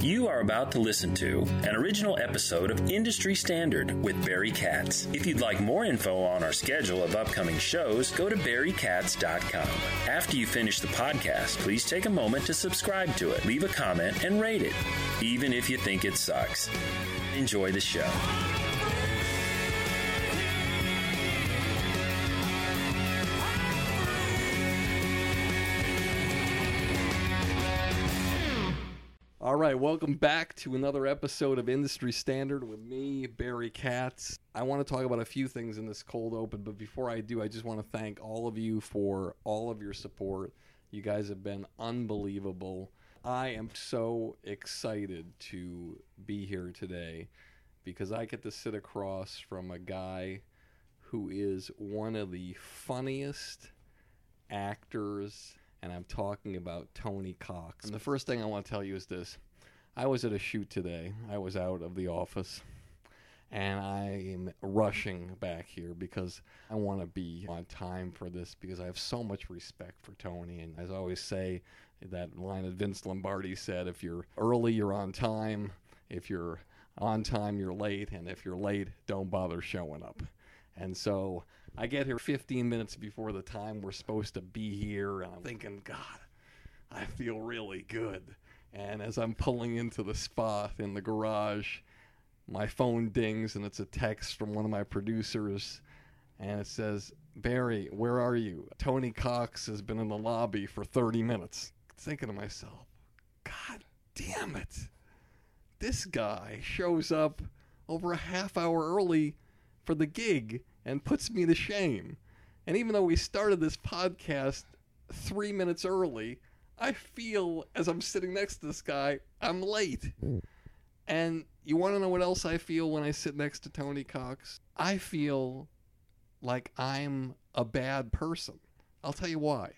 You are about to listen to an original episode of Industry Standard with Barry Katz. If you'd like more info on our schedule of upcoming shows, go to barrykatz.com. After you finish the podcast, please take a moment to subscribe to it, leave a comment, and rate it, even if you think it sucks. Enjoy the show. All right, welcome back to another episode of Industry Standard with me, Barry Katz. I want to talk about a few things in this cold open, but before I do, I just want to thank all of you for all of your support. You guys have been unbelievable. I am so excited to be here today because I get to sit across from a guy who is one of the funniest actors and I'm talking about Tony Cox. And the first thing I want to tell you is this I was at a shoot today, I was out of the office. And I am rushing back here because I want to be on time for this because I have so much respect for Tony. And as I always say, that line that Vince Lombardi said if you're early, you're on time. If you're on time, you're late. And if you're late, don't bother showing up. And so I get here 15 minutes before the time we're supposed to be here, and I'm thinking, God, I feel really good. And as I'm pulling into the spot in the garage, my phone dings, and it's a text from one of my producers, and it says, Barry, where are you? Tony Cox has been in the lobby for 30 minutes. Thinking to myself, God damn it. This guy shows up over a half hour early for the gig and puts me to shame. And even though we started this podcast three minutes early, I feel as I'm sitting next to this guy, I'm late. And you want to know what else I feel when I sit next to Tony Cox? I feel like I'm a bad person. I'll tell you why.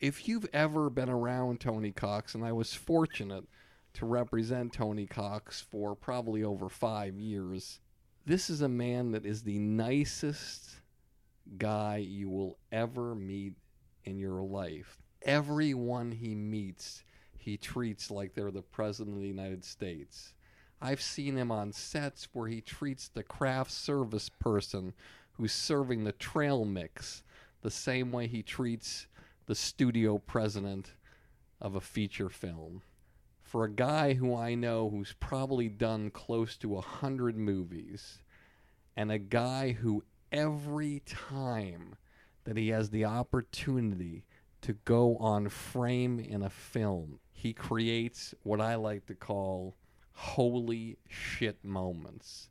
If you've ever been around Tony Cox, and I was fortunate to represent Tony Cox for probably over five years, this is a man that is the nicest guy you will ever meet in your life. Everyone he meets, he treats like they're the President of the United States. I've seen him on sets where he treats the craft service person who's serving the trail mix the same way he treats the studio president of a feature film. For a guy who I know who's probably done close to a hundred movies, and a guy who every time that he has the opportunity to go on frame in a film, he creates what I like to call holy shit moments.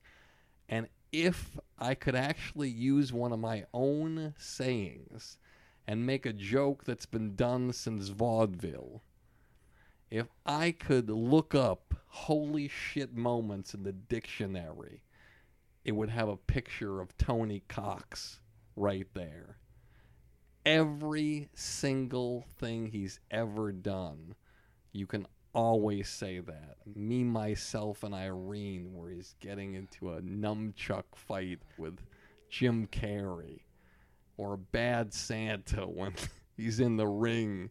And if I could actually use one of my own sayings and make a joke that's been done since vaudeville, if I could look up holy shit moments in the dictionary, it would have a picture of Tony Cox right there. Every single thing he's ever done, you can always say that. Me, myself, and Irene, where he's getting into a nunchuck fight with Jim Carrey. or Bad Santa when he's in the ring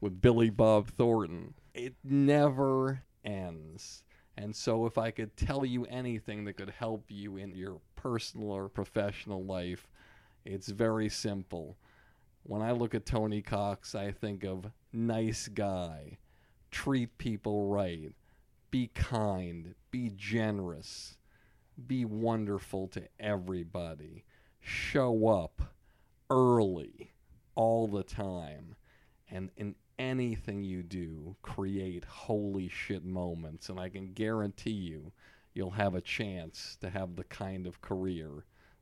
with Billy Bob Thornton. It never ends. And so, if I could tell you anything that could help you in your personal or professional life, it's very simple. When I look at Tony Cox, I think of nice guy, treat people right, be kind, be generous, be wonderful to everybody, show up early all the time, and in anything you do, create holy shit moments. And I can guarantee you, you'll have a chance to have the kind of career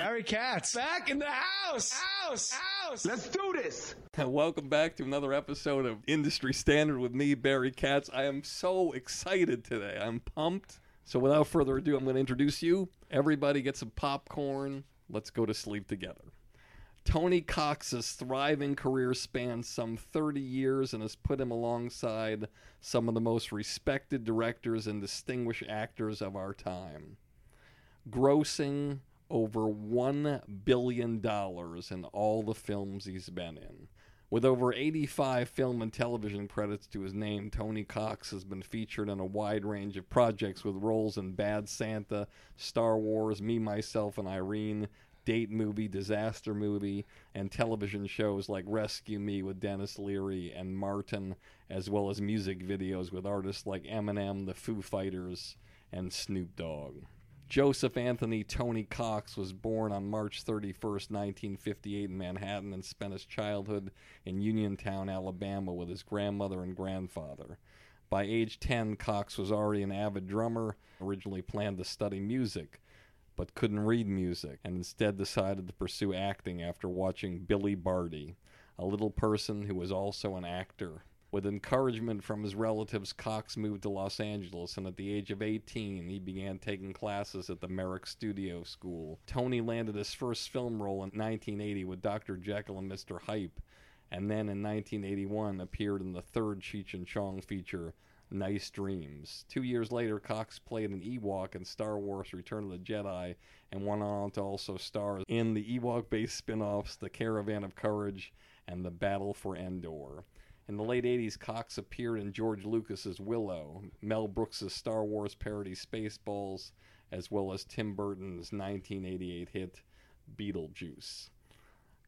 Barry Katz. Back in the house. House. House. Let's do this. And Welcome back to another episode of Industry Standard with me, Barry Katz. I am so excited today. I'm pumped. So, without further ado, I'm going to introduce you. Everybody get some popcorn. Let's go to sleep together. Tony Cox's thriving career spans some 30 years and has put him alongside some of the most respected directors and distinguished actors of our time. Grossing over $1 billion in all the films he's been in. With over 85 film and television credits to his name, Tony Cox has been featured in a wide range of projects with roles in Bad Santa, Star Wars, Me, Myself, and Irene, Date Movie, Disaster Movie, and television shows like Rescue Me with Denis Leary and Martin, as well as music videos with artists like Eminem, The Foo Fighters, and Snoop Dogg. Joseph Anthony Tony Cox was born on March 31st, 1958, in Manhattan and spent his childhood in Uniontown, Alabama, with his grandmother and grandfather. By age 10, Cox was already an avid drummer, originally planned to study music, but couldn't read music, and instead decided to pursue acting after watching Billy Barty, a little person who was also an actor. With encouragement from his relatives, Cox moved to Los Angeles, and at the age of 18, he began taking classes at the Merrick Studio School. Tony landed his first film role in 1980 with Dr. Jekyll and Mr. Hype, and then in 1981 appeared in the third Cheech and Chong feature, Nice Dreams. Two years later, Cox played an Ewok in Star Wars Return of the Jedi and went on to also star in the Ewok based spin offs The Caravan of Courage and The Battle for Endor. In the late 80s, Cox appeared in George Lucas's Willow, Mel Brooks's Star Wars parody Spaceballs, as well as Tim Burton's 1988 hit Beetlejuice.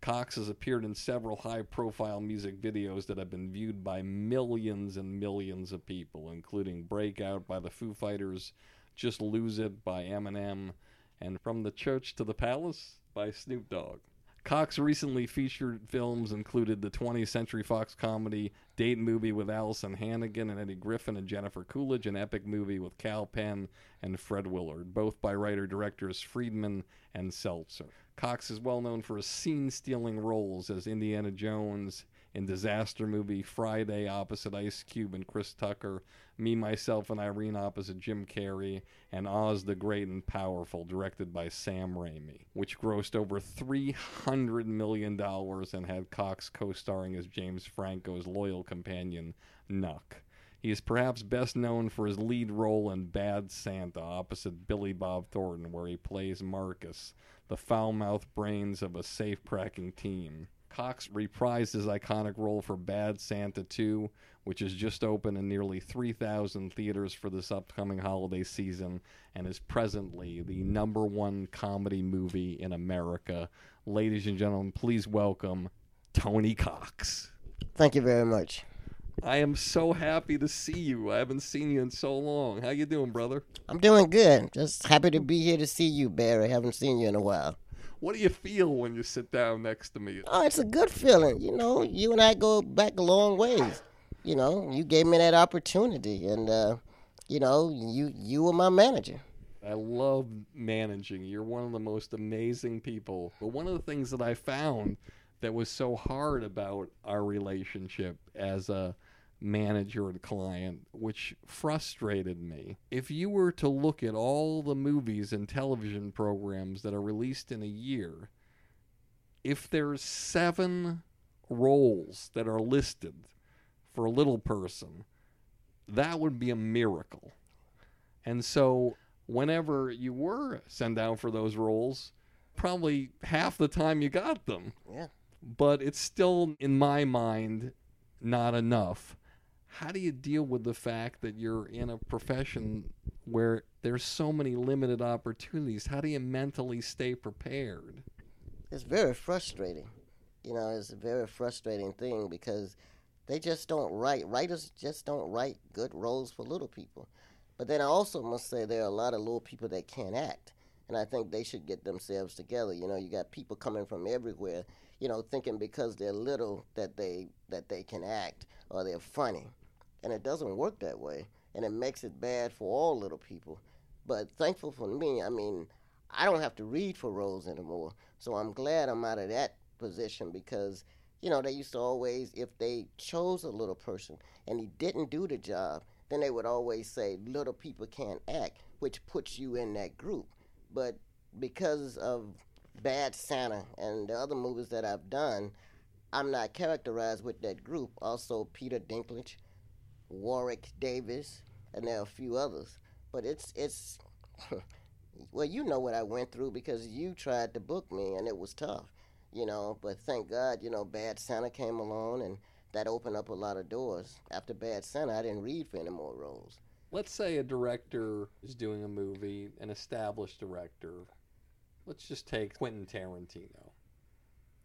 Cox has appeared in several high profile music videos that have been viewed by millions and millions of people, including Breakout by the Foo Fighters, Just Lose It by Eminem, and From the Church to the Palace by Snoop Dogg. Cox recently featured films included the 20th Century Fox comedy Date Movie with Alyson Hannigan and Eddie Griffin and Jennifer Coolidge, an epic movie with Kal Penn and Fred Willard, both by writer directors Friedman and Seltzer. Cox is well known for his scene stealing roles as Indiana Jones in Disaster Movie, Friday opposite Ice Cube and Chris Tucker, Me, Myself, and Irene opposite Jim Carrey, and Oz the Great and Powerful, directed by Sam Raimi, which grossed over $300 million and had Cox co starring as James Franco's loyal companion, Knuck. He is perhaps best known for his lead role in Bad Santa opposite Billy Bob Thornton, where he plays Marcus, the foul mouthed brains of a safe cracking team. Cox reprised his iconic role for Bad Santa 2, which is just open in nearly 3,000 theaters for this upcoming holiday season and is presently the number one comedy movie in America. Ladies and gentlemen, please welcome Tony Cox. Thank you very much. I am so happy to see you. I haven't seen you in so long. How you doing, brother? I'm doing good. Just happy to be here to see you, Barry. Haven't seen you in a while. What do you feel when you sit down next to me? Oh, it's a good feeling. You know, you and I go back a long ways. You know, you gave me that opportunity, and uh, you know, you you were my manager. I love managing. You're one of the most amazing people. But one of the things that I found that was so hard about our relationship as a manager and client, which frustrated me. If you were to look at all the movies and television programs that are released in a year, if there's seven roles that are listed for a little person, that would be a miracle. And so, whenever you were sent down for those roles, probably half the time you got them. Yeah. But it's still, in my mind, not enough. How do you deal with the fact that you're in a profession where there's so many limited opportunities? How do you mentally stay prepared? It's very frustrating. You know, it's a very frustrating thing because they just don't write. Writers just don't write good roles for little people. But then I also must say there are a lot of little people that can't act. And I think they should get themselves together. You know, you got people coming from everywhere, you know, thinking because they're little that they that they can act or they're funny. And it doesn't work that way. And it makes it bad for all little people. But thankful for me, I mean, I don't have to read for roles anymore. So I'm glad I'm out of that position because, you know, they used to always, if they chose a little person and he didn't do the job, then they would always say, little people can't act, which puts you in that group. But because of Bad Santa and the other movies that I've done, I'm not characterized with that group. Also, Peter Dinklage, Warwick Davis, and there are a few others. But it's it's well, you know what I went through because you tried to book me and it was tough, you know. But thank God, you know, Bad Santa came along and that opened up a lot of doors. After Bad Santa, I didn't read for any more roles. Let's say a director is doing a movie, an established director. Let's just take Quentin Tarantino.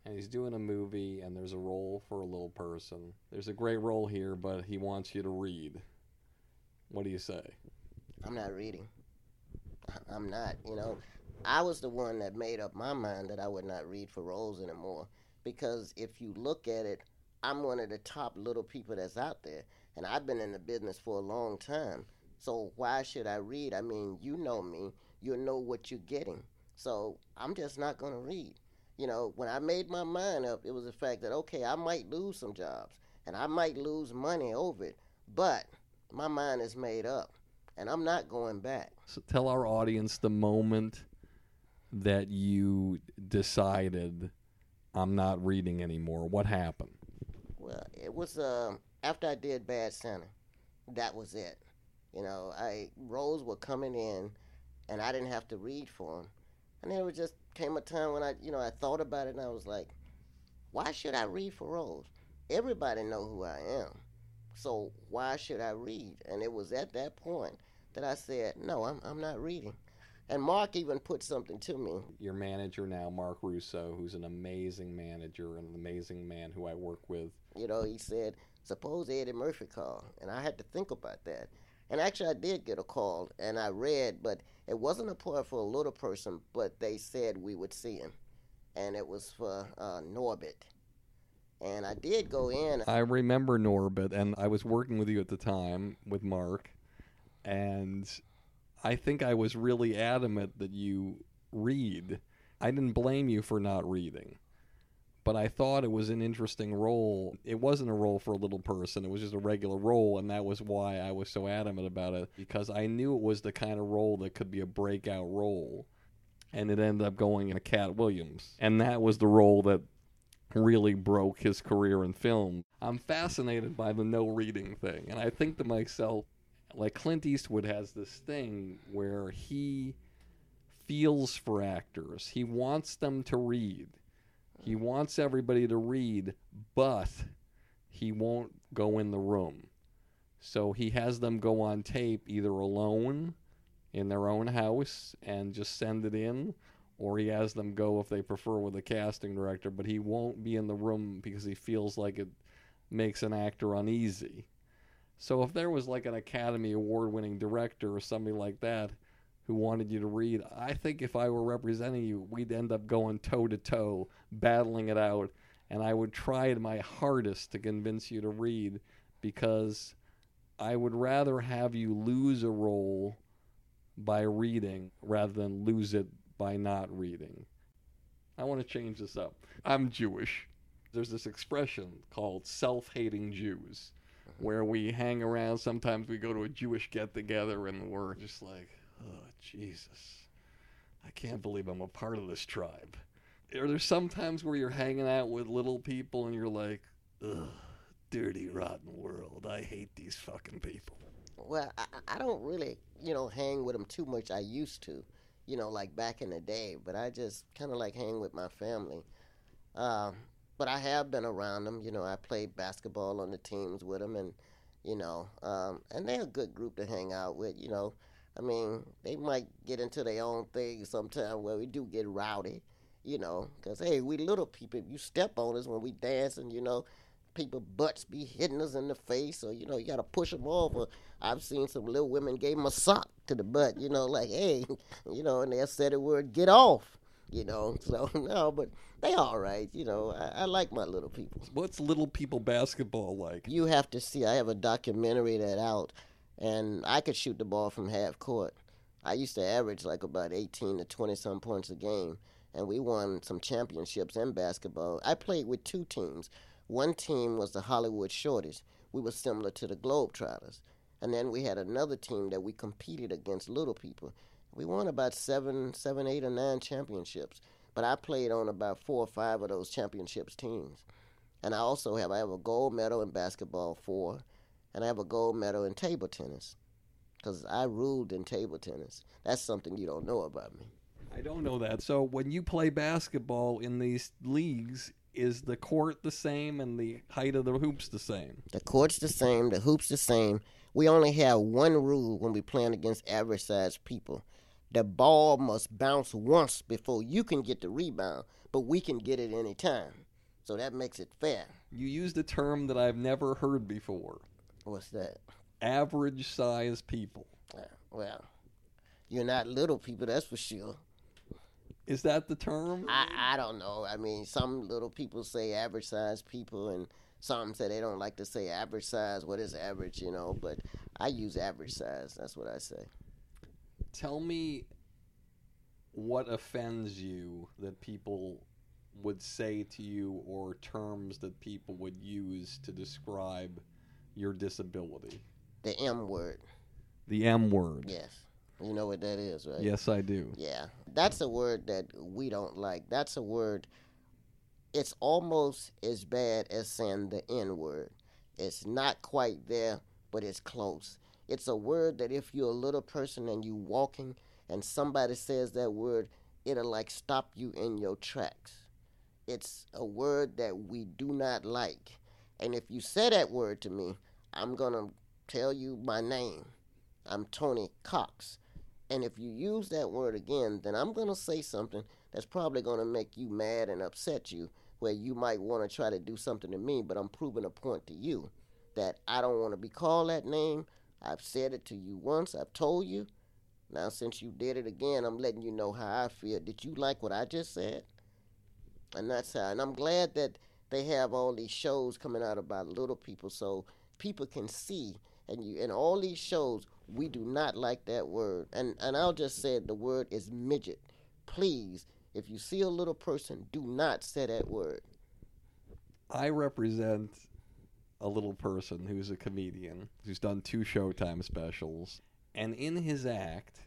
And he's doing a movie, and there's a role for a little person. There's a great role here, but he wants you to read. What do you say? I'm not reading. I'm not. You know, I was the one that made up my mind that I would not read for roles anymore. Because if you look at it, I'm one of the top little people that's out there. And I've been in the business for a long time. So why should I read? I mean, you know me. You know what you're getting. So I'm just not going to read. You know, when I made my mind up, it was the fact that, okay, I might lose some jobs and I might lose money over it. But my mind is made up and I'm not going back. So tell our audience the moment that you decided I'm not reading anymore. What happened? Well, it was uh, after I did Bad Santa. That was it. You know, I roles were coming in, and I didn't have to read for them. And then it was just came a time when I, you know, I thought about it, and I was like, why should I read for roles? Everybody know who I am. So why should I read? And it was at that point that I said, no, I'm, I'm not reading. And Mark even put something to me. Your manager now, Mark Russo, who's an amazing manager and an amazing man who I work with. You know, he said, suppose Eddie Murphy called. And I had to think about that. And actually, I did get a call, and I read, but it wasn't a part for a little person, but they said we would see him. And it was for uh, Norbit. And I did go in. I remember Norbit, and I was working with you at the time with Mark, and I think I was really adamant that you read. I didn't blame you for not reading, but I thought it was an interesting role. It wasn't a role for a little person, it was just a regular role, and that was why I was so adamant about it because I knew it was the kind of role that could be a breakout role. And it ended up going in a Katt Williams. And that was the role that really broke his career in film. I'm fascinated by the no reading thing, and I think to myself, like Clint Eastwood has this thing where he feels for actors. He wants them to read. He wants everybody to read, but he won't go in the room. So he has them go on tape either alone in their own house and just send it in, or he has them go if they prefer with a casting director, but he won't be in the room because he feels like it makes an actor uneasy. So if there was like an Academy Award winning director or somebody like that who wanted you to read, I think if I were representing you, we'd end up going toe to toe, battling it out, and I would try my hardest to convince you to read because I would rather have you lose a role by reading rather than lose it by not reading. I want to change this up. I'm Jewish. there's this expression called self-hating Jews, uh-huh. where we hang around. Sometimes we go to a Jewish get-together and we're just like, oh Jesus, I can't believe I'm a part of this tribe. Are there some times where you're hanging out with little people and you're like, ugh, dirty, rotten world. I hate these fucking people. Well, I, I don't really, you know, hang with them too much. I used to, you know, like back in the day. But I just kind of like hang with my family. Um, but I have been around them. You know, I played basketball on the teams with them, and you know, um, and they're a good group to hang out with. You know, I mean, they might get into their own thing sometime where we do get rowdy. You know, because hey, we little people. If you step on us when we dancing, you know, people butts be hitting us in the face, or you know, you gotta push them off. Or I've seen some little women gave them a sock to the butt. You know, like hey, you know, and they said the word "get off." You know, so no, but they all right. You know, I, I like my little people. What's little people basketball like? You have to see. I have a documentary that out, and I could shoot the ball from half court. I used to average like about 18 to 20 some points a game, and we won some championships in basketball. I played with two teams. One team was the Hollywood Shorties. We were similar to the Globetrotters. And then we had another team that we competed against little people. We won about seven, seven, eight, or nine championships. But I played on about four or five of those championships teams. And I also have I have a gold medal in basketball four, and I have a gold medal in table tennis, because I ruled in table tennis. That's something you don't know about me. I don't know that. So when you play basketball in these leagues, is the court the same and the height of the hoops the same? The court's the same, the hoop's the same. We only have one rule when we're playing against average sized people. The ball must bounce once before you can get the rebound, but we can get it any time. So that makes it fair. You used a term that I've never heard before. What's that? Average size people. Uh, Well, you're not little people, that's for sure. Is that the term? I, I don't know. I mean, some little people say average size people, and some say they don't like to say average size. What is average, you know? But I use average size. That's what I say. Tell me what offends you that people would say to you or terms that people would use to describe your disability. The M word. The M word. Yes. You know what that is, right? Yes, I do. Yeah. That's a word that we don't like. That's a word, it's almost as bad as saying the N word. It's not quite there, but it's close. It's a word that if you're a little person and you walking and somebody says that word, it'll like stop you in your tracks. It's a word that we do not like. And if you say that word to me, I'm to tell you my name. I'm Tony Cox. And if you use that word again, then I'm to say something that's probably to make you mad and upset you, where you might want to try to do something to me, but I'm proving a point to you that I don't want to be called that name. I've said it to you once, I've told you. Now, since you did it again, I'm letting you know how I feel. Did you like what I just said? And that's how. And I'm glad that they have all these shows coming out about little people so people can see. And you, in all these shows, we do not like that word. And and I'll just say the word is midget. Please, if you see a little person, do not say that word. I represent a little person who's a comedian who's done two Showtime specials. And in his act,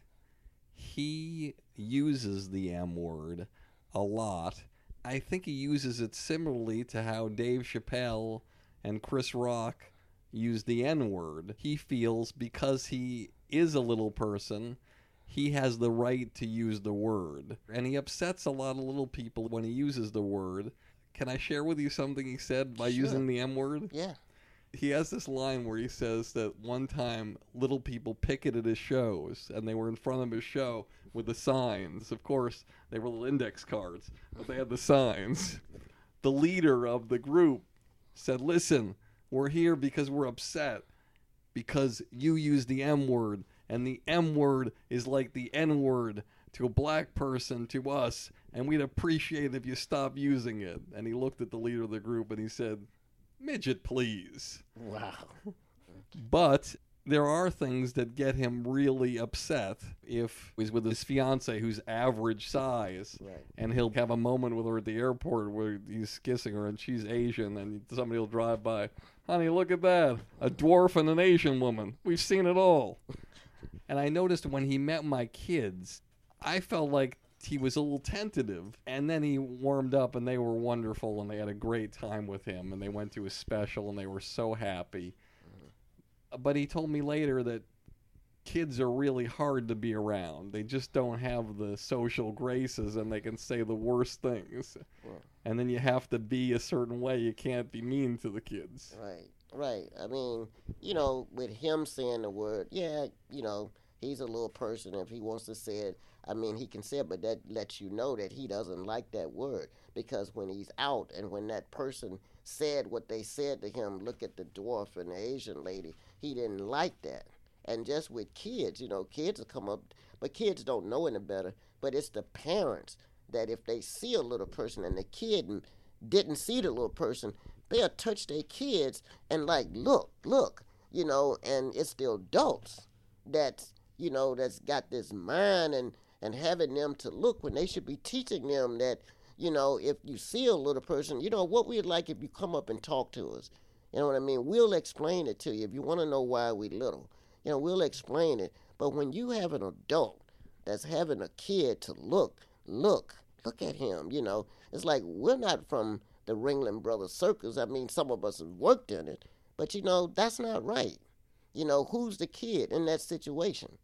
he uses the M word a lot. I think he uses it similarly to how Dave Chappelle and Chris Rock use the N word. He feels because he is a little person, he has the right to use the word. And he upsets a lot of little people when he uses the word. Can I share with you something he said by Sure. using the M word? Yeah. he has this line where he says that one time little people picketed his shows and they were in front of his show with the signs. Of course, they were little index cards, but they had the signs. The leader of the group said, Listen, we're here because we're upset because you use the M word, and the M word is like the N word to a black person to us, and we'd appreciate if you stop using it. And he looked at the leader of the group and he said, Midget, please. Wow. But there are things that get him really upset if he's with his fiance who's average size Right. and he'll have a moment with her at the airport where he's kissing her and she's Asian and somebody will drive by. Honey, look at that. A dwarf and an Asian woman. We've seen it all. And I noticed when he met my kids, I felt like he was a little tentative. And then he warmed up and they were wonderful and they had a great time with him and they went to a special and they were so happy. But he told me later that kids are really hard to be around. They just don't have the social graces and they can say the worst things. And then you have to be a certain way. You can't be mean to the kids. Right, right. I mean, you know, with him saying the word, yeah, you know, he's a little person. If he wants to say it, I mean, he can say it, but that lets you know that he doesn't like that word because when he's out and when that person said what they said to him, look at the dwarf and the Asian lady, he didn't like that. And just with kids, you know, kids will come up, but kids don't know any better. But it's the parents that if they see a little person and the kid didn't see the little person, they'll touch their kids and like, look, look, you know, and it's the adults that's, you know, that's got this mind and, and having them to look when they should be teaching them that, you know, if you see a little person, you know, what we'd like if you come up and talk to us. You know what I mean? We'll explain it to you if you want to know why we little. You know, we'll explain it. But when you have an adult that's having a kid to look, look, look at him, you know, it's like we're not from the Ringling Brothers Circus. I mean, some of us have worked in it, but you know, that's not right. You know, who's the kid in that situation?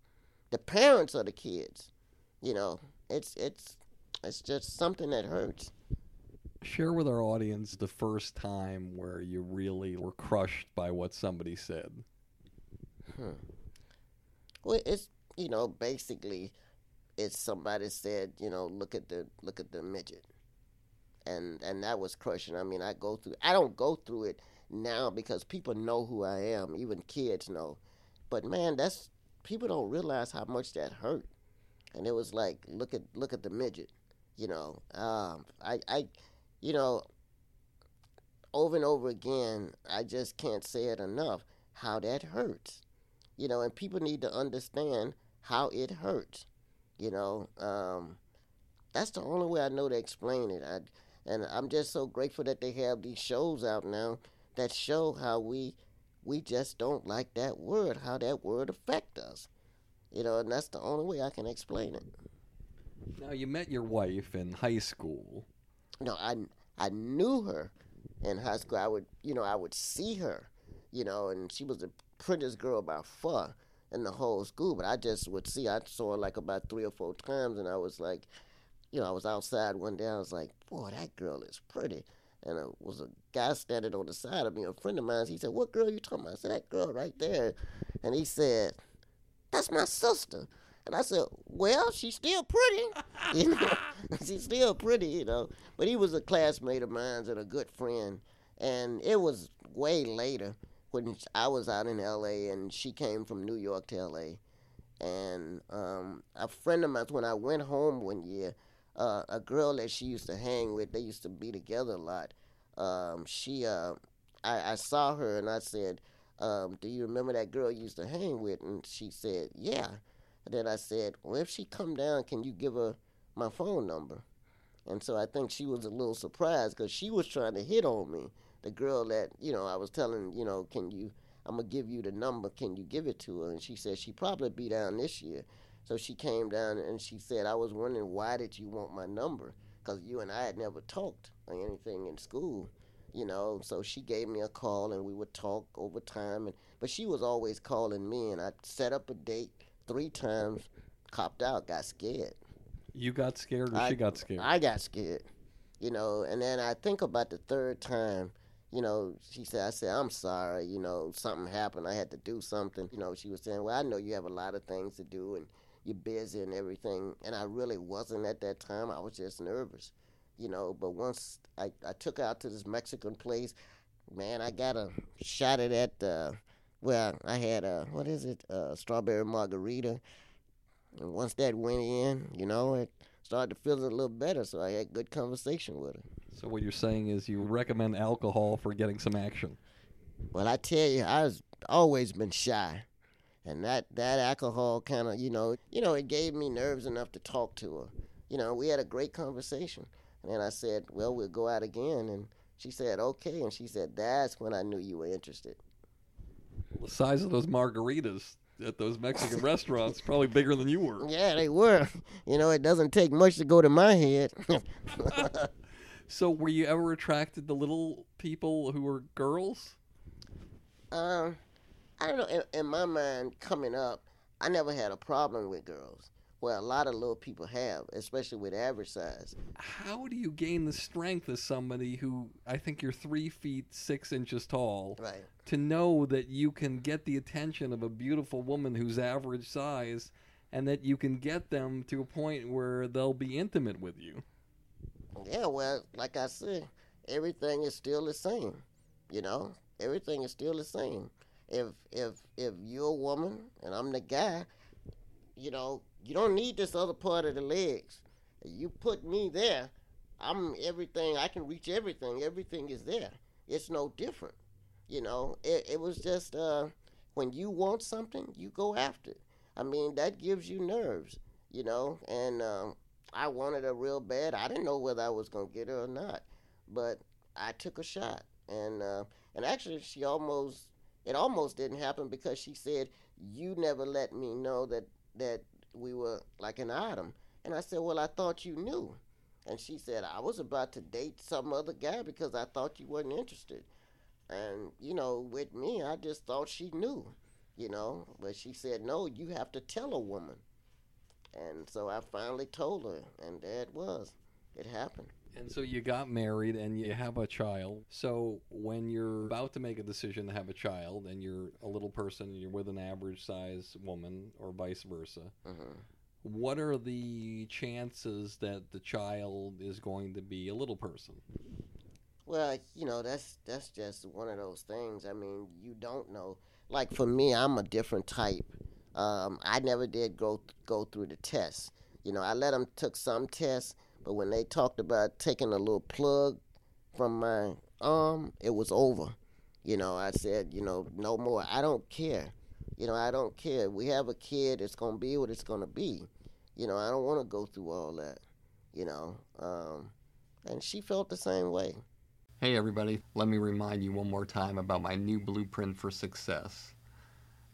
The parents are the kids. You know, it's it's it's just something that hurts. Share with our audience the first time where you really were crushed by what somebody said. Well, it's you know basically, it's somebody said you know look at the look at the midget, and and that was crushing. I mean, I go through. I don't go through it now because people know who I am. Even kids know, but man, that's people don't realize how much that hurt. And it was like look at look at the midget, you know. Um, I I, you know. Over and over again, I just can't say it enough how that hurts you know, and people need to understand how it hurts. You know, um, that's the only way I know to explain it. I, and I'm just so grateful that they have these shows out now that show how we we just don't like that word, how that word affect us. You know, and that's the only way I can explain it. Now, you met your wife in high school. No, I I knew her in high school. I would you know I would see her, you know, and she was the prettiest girl by far in the whole school. But I just would see. I saw her like about three or four times, and I was like, you know, I was outside one day. I was like, boy, that girl is pretty. And there was a guy standing on the side of me, a friend of mine. He said, "What girl you talking about?" I said, "That girl right there." And he said, "That's my sister." And I said, "Well, she's still pretty, you know. she's still pretty, you know." But he was a classmate of mine and a good friend. And it was way later when I was out in L.A. and she came from New York to L.A. And um, a friend of mine, when I went home one year, uh, a girl that she used to hang with, they used to be together a lot. Um, she, uh, I, I saw her and I said, um, "Do you remember that girl you used to hang with?" And she said, "Yeah." And then I said, "Well, if she come down, can you give her my phone number?" And so I think she was a little surprised because she was trying to hit on me. The girl that you know I was telling, you know, can you? I'm gonna give you the number. Can you give it to her? And she said she probably be down this year. So she came down and she said, I was wondering why did you want my number? Because you and I had never talked or anything in school, you know. So she gave me a call and we would talk over time. And but she was always calling me, and I set up a date three times, copped out, got scared. You got scared or I- she got scared? I got scared, you know. And then I think about the third time, you know, she said, I said, I'm sorry, you know, something happened. I had to do something. You know, she was saying, Well, I know you have a lot of things to do and you're busy and everything. And I really wasn't at that time. I was just nervous, you know. But once I, I took out to this Mexican place, man, I got a shot at that. Uh, well, I had a, what is it, uh, strawberry margarita. And once that went in, you know, it started to feel a little better. So I had good conversation with her. So what you're saying is you recommend alcohol for getting some action. Well, I tell you, I was always been shy. and that that alcohol kind of you know you know it gave me nerves enough to talk to her. You know, we had a great conversation, and then I said, "Well, we'll go out again," and she said, "Okay," and she said, "That's when I knew you were interested." The size of those margaritas at those Mexican restaurants probably bigger than you were. Yeah, they were. You know, it doesn't take much to go to my head. So, were you ever attracted to little people who were girls? Um, I don't know. In, in my mind, coming up, I never had a problem with girls. Well, a lot of little people have, especially with average size. How do you gain the strength of somebody who I think you're three feet six inches tall Right. to know that you can get the attention of a beautiful woman who's average size and that you can get them to a point where they'll be intimate with you? Yeah, well, like I said, everything is still the same. You know, everything is still the same. If if if you're a woman and I'm the guy, you know, you don't need this other part of the legs. You put me there, I'm everything. I can reach everything. Everything is there. It's no different. You know, it, it was just uh, when you want something, you go after it. I mean, that gives you nerves. You know, and um, I wanted her real bad. I didn't know whether I was gonna get her or not, but I took a shot, and uh, and actually, she almost it almost didn't happen because she said you never let me know that that we were like an item, and I said, well, I thought you knew, and she said I was about to date some other guy because I thought you wasn't interested, and you know, with me, I just thought she knew, you know, but she said no, you have to tell a woman. And so I finally told her, and there it was. It happened. And so you got married and you have a child. So when you're about to make a decision to have a child and you're a little person and you're with an average size woman or vice versa, Mhm. what are the chances that the child is going to be a little person? Well, you know, that's that's just one of those things. I mean, you don't know. Like for me, I'm a different type. Um, I never did go go through the tests. You know, I let them took some tests, but when they talked about taking a little plug from my arm, it was over. You know, I said, you know, no more. I don't care. You know, I don't care. We have a kid. It's gonna be what it's gonna be. You know, I don't want to go through all that. You know, um, and she felt the same way. Hey, everybody, let me remind you one more time about my new blueprint for success.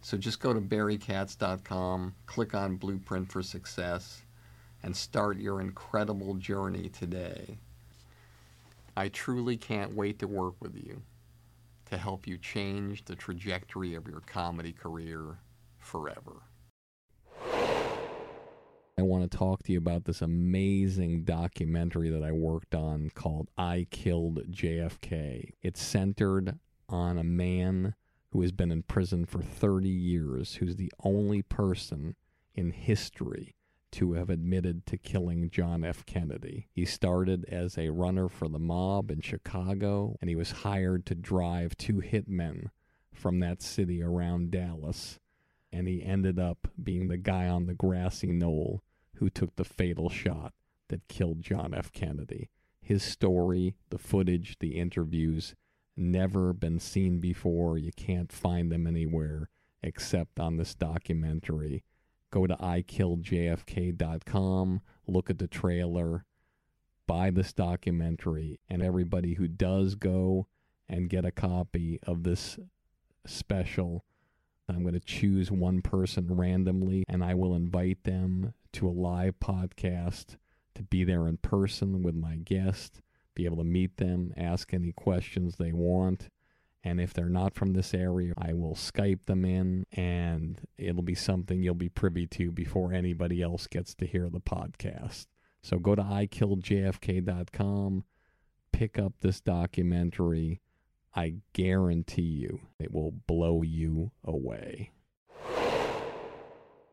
So just go to barrykatz.com, click on Blueprint for Success, and start your incredible journey today. I truly can't wait to work with you to help you change the trajectory of your comedy career forever. I want to talk to you about this amazing documentary that I worked on called I Killed JFK. It's centered on a man who has been in prison for 30 years, who's the only person in history to have admitted to killing John F. Kennedy. He started as a runner for the mob in Chicago, and he was hired to drive two hitmen from that city around Dallas. And he ended up being the guy on the grassy knoll who took the fatal shot that killed John F. Kennedy. His story, the footage, the interviews, never been seen before. You can't find them anywhere except on this documentary. Go to ikilljfk.com, look at the trailer, buy this documentary, and everybody who does go and get a copy of this special I'm going to choose one person randomly and I will invite them to a live podcast to be there in person with my guest, be able to meet them, ask any questions they want. And if they're not from this area, I will Skype them in and it'll be something you'll be privy to before anybody else gets to hear the podcast. So go to ikilljfk.com, pick up this documentary. I guarantee you it will blow you away.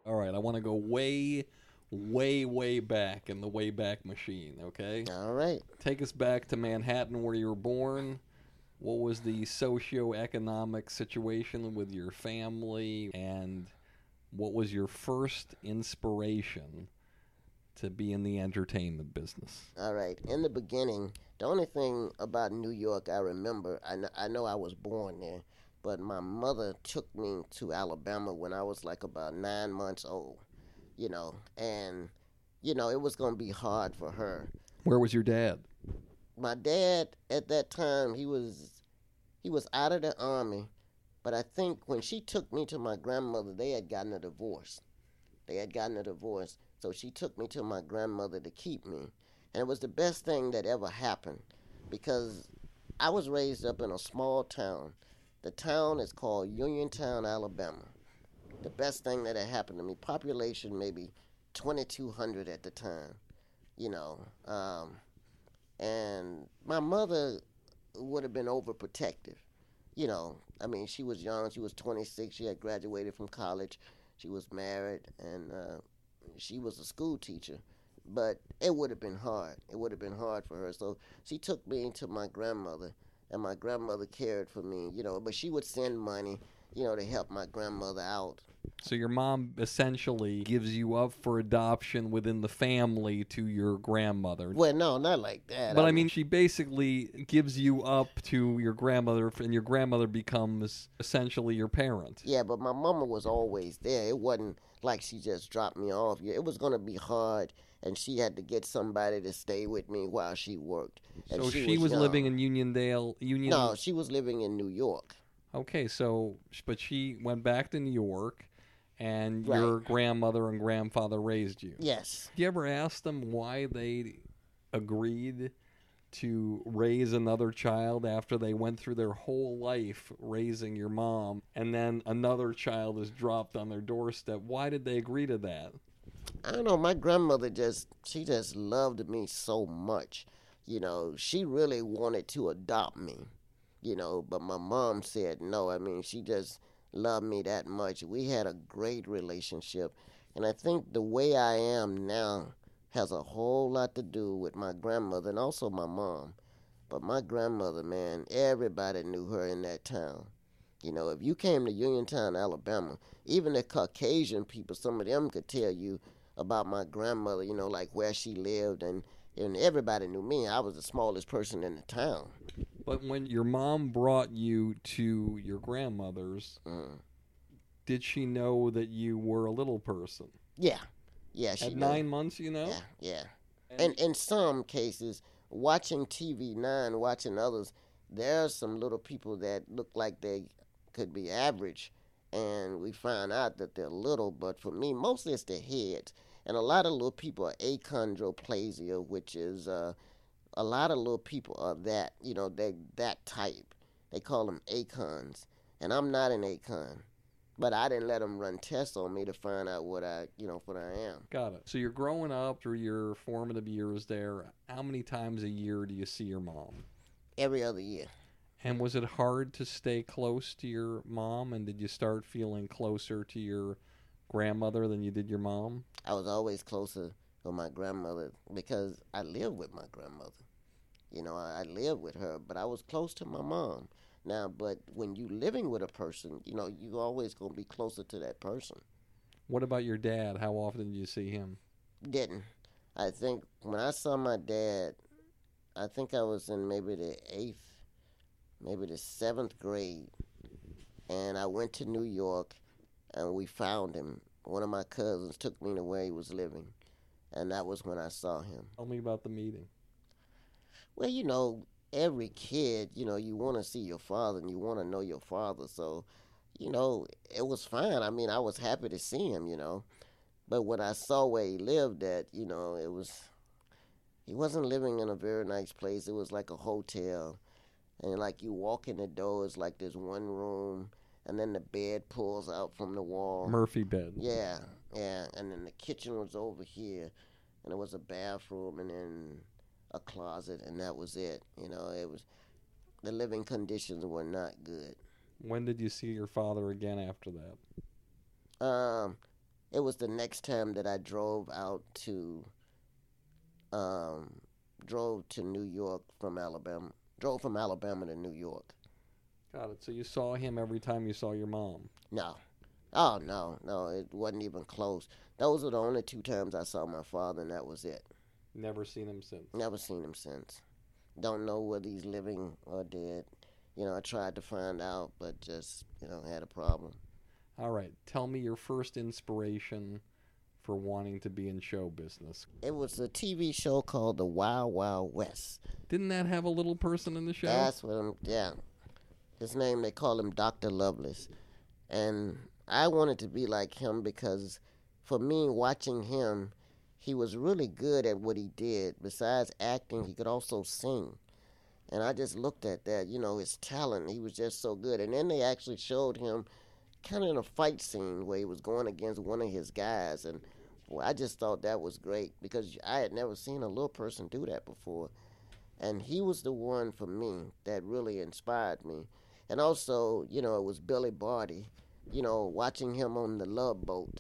All right, I want to go way, way, way back in the way back machine, okay? All right. Take us back to Manhattan where you were born. What was the socio-economic situation with your family and what was your first inspiration to be in the entertainment business? All right. In the beginning, the only thing about New York I remember, I know I, know I was born there, but my mother took me to Alabama when I was like about nine months old, you know, and, you know, it was going to be hard for her. Where was your dad? My dad at that time, he was he was out of the army, but I think when she took me to my grandmother, they had gotten a divorce. They had gotten a divorce, so she took me to my grandmother to keep me. And it was the best thing that ever happened because I was raised up in a small town. The town is called Uniontown, Alabama. The best thing that had happened to me, population maybe 2,200 at the time, you know. Um, and my mother would have been overprotective. You know, I mean, she was young. She was 26. She had graduated from college. She was married, and uh, she was a school teacher. But it would have been hard. It would have been hard for her. So she took me to my grandmother, and my grandmother cared for me. You know, but she would send money, you know, to help my grandmother out. So your mom essentially gives you up for adoption within the family to your grandmother. Well, no, not like that. But I mean, she basically gives you up to your grandmother, and your grandmother becomes essentially your parent. Yeah, but my mama was always there. It wasn't like she just dropped me off. It was going to be hard, and she had to get somebody to stay with me while she worked. And So she, was, young. living in Uniondale. Union. No, she was living in New York. Okay, so but she went back to New York, and Right. your grandmother and grandfather raised you. Yes. Do you ever ask them why they agreed to raise another child after they went through their whole life raising your mom, and then another child is dropped on their doorstep? Why did they agree to that? I don't know. My grandmother just she just loved me so much. You know, she really wanted to adopt me. You know, but my mom said no. I mean, she just loved me that much. We had a great relationship, and I think the way I am now has a whole lot to do with my grandmother and also my mom. But my grandmother, man, everybody knew her in that town. You know, if you came to Uniontown, Alabama, even the Caucasian people, some of them could tell you about my grandmother, you know, like where she lived and and everybody knew me. I was the smallest person in the town. But when your mom brought you to your grandmother's, Mm. did she know that you were a little person? Yeah. Yeah, she At knew. nine months, you know? Yeah, yeah. And in some cases, watching TV Nine, watching others, there are some little people that look like they could be average, and we find out that they're little. But for me, mostly it's the heads, and a lot of little people are achondroplasia, which is uh, a lot of little people are that. You know, they that type. They call them acons, and I'm not an acon. But I didn't let them run tests on me to find out what I, you know, what I am. Got it. So you're growing up through your formative years there. How many times a year do you see your mom? Every other year. And was it hard to stay close to your mom? And did you start feeling closer to your grandmother than you did your mom? I was always closer to my grandmother because I lived with my grandmother. You know, I, I lived with her, but I was close to my mom. Now, but when you living with a person, you know, you always gonna be closer to that person. What about your dad? How often did you see him? Didn't. I think when I saw my dad, I think I was in maybe the eighth, maybe the seventh grade, and I went to New York, and we found him. One of my cousins took me to where he was living, and that was when I saw him. Tell me about the meeting. Well, you know, every kid, you know, you want to see your father and you want to know your father. So, you know, it was fine. I mean, I was happy to see him, you know. But when I saw where he lived at, you know, it was he wasn't living in a very nice place. It was like a hotel. And like you walk in the door, it's like there's one room and then the bed pulls out from the wall. Murphy bed. Yeah, yeah. And then the kitchen was over here and there was a bathroom and then a closet and that was it. You know, it was the living conditions were not good. When did you see your father again after that? Um, it was the next time that I drove out to, um, drove to New York from Alabama. Drove from Alabama to New York. Got it. So you saw him every time you saw your mom. No, oh no, no, it wasn't even close. Those were the only two times I saw my father, and that was it. Never seen him since. Never seen him since. Don't know whether he's living or dead. You know, I tried to find out, but just you know had a problem. All right. Tell me your first inspiration for wanting to be in show business. It was a TV show called The Wild Wild West. Didn't that have a little person in the show? That's what I'm. Yeah, his name they call him Doctor Loveless, and I wanted to be like him because, for me, watching him, he was really good at what he did. Besides acting, he could also sing, and I just looked at that. You know, his talent. He was just so good. And then they actually showed him, kind of in a fight scene where he was going against one of his guys, and well, I just thought that was great because I had never seen a little person do that before. And he was the one for me that really inspired me. And also, you know, it was Billy Barty, you know, watching him on the Love Boat,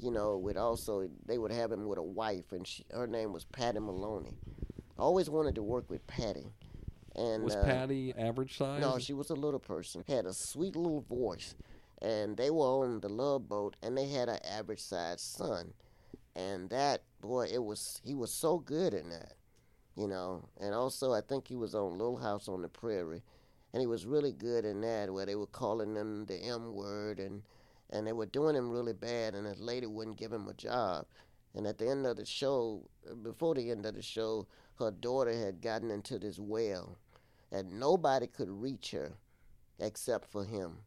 you know, with also, they would have him with a wife, and she, her name was Patty Maloney. I always wanted to work with Patty. And Was uh, Patty average size? no, she was a little person. Had a sweet little voice, and they were on the Love Boat, and they had an average sized son, and that boy, it was he was so good in that, you know. And also, I think he was on Little House on the Prairie, and he was really good in that, where they were calling him the M word, and and they were doing him really bad, and his lady wouldn't give him a job. And at the end of the show, before the end of the show, her daughter had gotten into this well, and nobody could reach her except for him.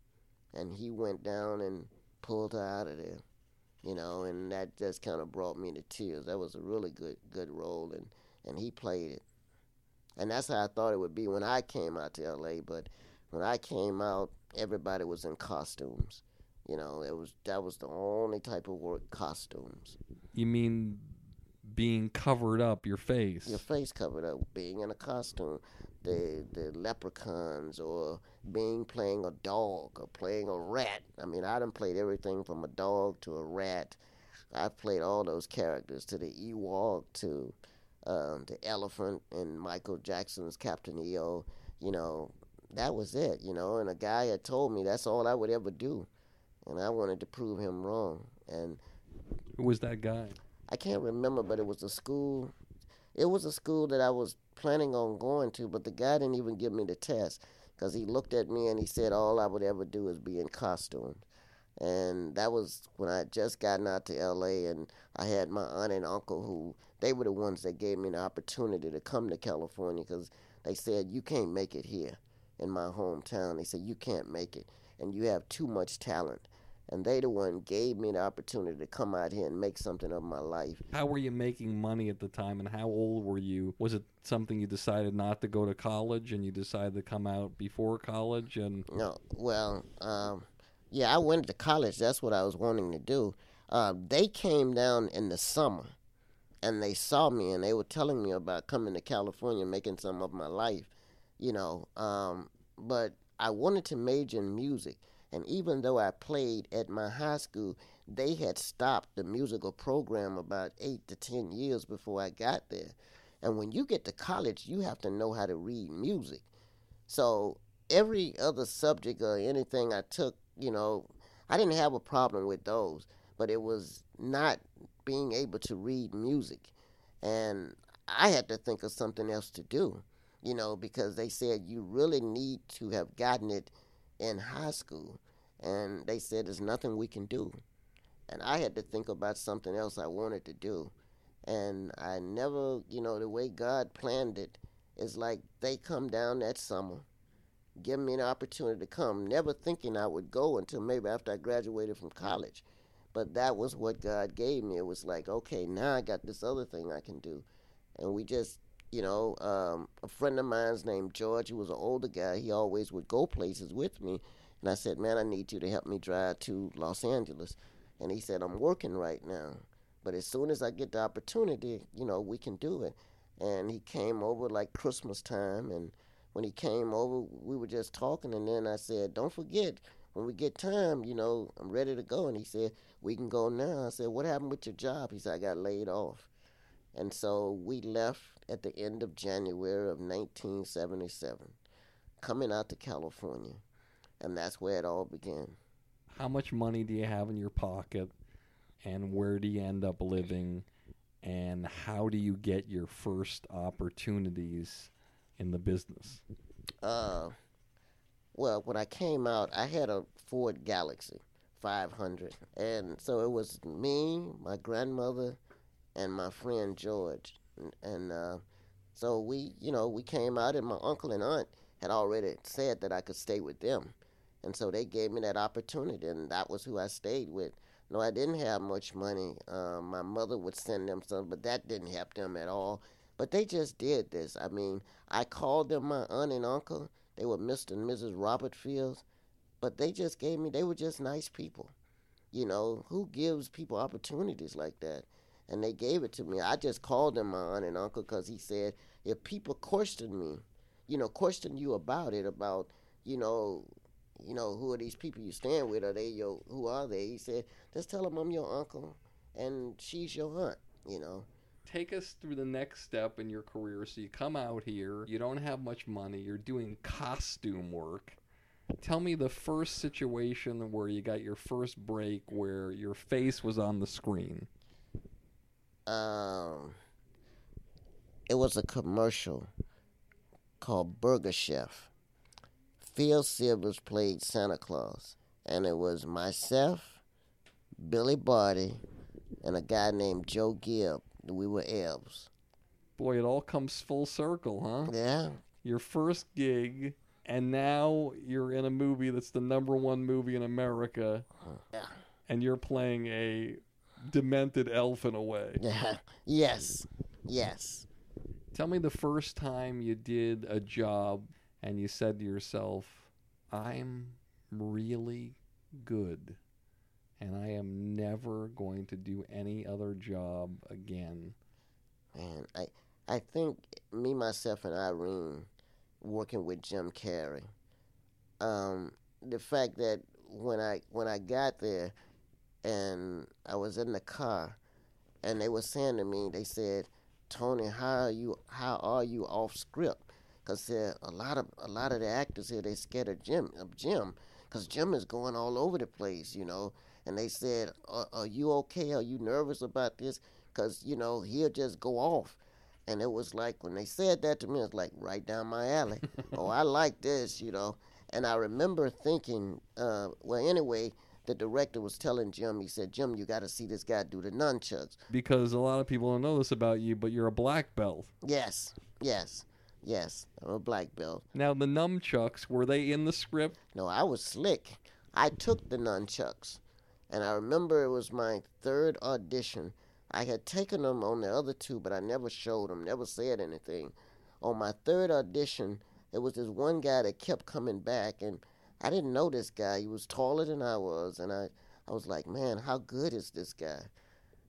And he went down and pulled her out of there, you know, and that just kind of brought me to tears. That was a really good good role, and and he played it. And that's how I thought it would be when I came out to L.A. But when I came out, everybody was in costumes. You know, it was that was the only type of work costumes. You mean being covered up, your face? your face covered up, being in a costume, the the leprechauns, or being playing a dog or playing a rat. I mean, I done played everything from a dog to a rat. I've played all those characters to the Ewok to um, the elephant in Michael Jackson's Captain EO. You know, that was it. You know, and a guy had told me that's all I would ever do, and I wanted to prove him wrong. And Who was that guy? I can't remember, but it was a school. It was a school that I was planning on going to, but the guy didn't even give me the test because he looked at me and he said all I would ever do is be in costumes. And that was when I had just gotten out to L.A. and I had my aunt and uncle who they were the ones that gave me the opportunity to come to California because they said you can't make it here in my hometown. They said you can't make it and you have too much talent. And they the one gave me the opportunity to come out here and make something of my life. How were you making money at the time, and how old were you? Was it something you decided not to go to college, and you decided to come out before college? And No, well, um, yeah, I went to college. That's what I was wanting to do. Uh, they came down in the summer, and they saw me, and they were telling me about coming to California, making some of my life, you know. Um, but I wanted to major in music, and even though I played at my high school, they had stopped the musical program about eight to ten years before I got there. And when you get to college, you have to know how to read music. So every other subject or anything I took, you know, I didn't have a problem with those, but it was not being able to read music. And I had to think of something else to do, you know, because they said you really need to have gotten it in high school. And they said there's nothing we can do. And I had to think about something else I wanted to do. And I never, you know, the way God planned it is like they come down that summer giving me an opportunity to come, never thinking I would go until maybe after I graduated from college. But that was what God gave me. It was like, okay, now I got this other thing I can do. And we just, you know, um, a friend of mine's named George, who was an older guy, he always would go places with me. And I said, man, I need you to help me drive to Los Angeles. And he said, I'm working right now. But as soon as I get the opportunity, you know, we can do it. And he came over like Christmas time. And when he came over, we were just talking. And then I said, don't forget, when we get time, you know, I'm ready to go. And he said, we can go now. I said, what happened with your job? He said, I got laid off. And so we left at the end of January of 1977, coming out to California. And that's where it all began. How much money do you have in your pocket, and where do you end up living, and how do you get your first opportunities in the business? Uh, well, when I came out, I had a Ford Galaxy 500. And so it was me, my grandmother, and my friend George. And, and uh, so we, you know, we came out, and my uncle and aunt had already said that I could stay with them. And so they gave me that opportunity, and that was who I stayed with. No, I didn't have much money. Uh, my mother would send them some, but that didn't help them at all. But they just did this. I mean, I called them my aunt and uncle. They were Mr. and Mrs. Robert Fields, but they just gave me, they were just nice people. You know, who gives people opportunities like that? And they gave it to me. I just called them my aunt and uncle because he said, if people question me, you know, question you about it, about, you know, you know, who are these people you stand with? Are they your, who are they? He said, just tell them I'm your uncle and she's your aunt, you know. Take us through the next step in your career. So you come out here, you don't have much money, you're doing costume work. Tell me the first situation where you got your first break where your face was on the screen. Um, it was a commercial called Burger Chef. Phil Silvers played Santa Claus, and it was myself, Billy Barty, and a guy named Joe Gibb. We were elves. Boy, it all comes full circle, huh? Yeah, Your first gig, and now you're in a movie that's the number one movie in America, yeah, and you're playing a demented elf in a way. yeah. yes, yes. Tell me the first time you did a job and you said to yourself, I'm really good and I am never going to do any other job again. Man, I I think me, myself, and Irene working with Jim Carrey. Um, the fact that when I when I got there, and I was in the car, and they were saying to me, they said, "Tony, how are you? How are you off script?" Because a lot of a lot of the actors here they scared of Jim of Jim, because Jim is going all over the place, you know. And they said, are, "Are you okay? Are you nervous about this?" Because you know he'll just go off. And it was like when they said that to me, it's like right down my alley. oh, I like this, you know. And I remember thinking, uh, well, anyway, the director was telling Jim, he said, Jim, you got to see this guy do the nunchucks. Because a lot of people don't know this about you, but you're a black belt. Yes, yes, yes. I'm a black belt. Now, the nunchucks, were they in the script? No, I was slick. I took the nunchucks. And I remember it was my third audition. I had taken them on the other two, but I never showed them, never said anything. On my third audition, there was this one guy that kept coming back, and I didn't know this guy. He was taller than I was, and I, I was like, man, how good is this guy?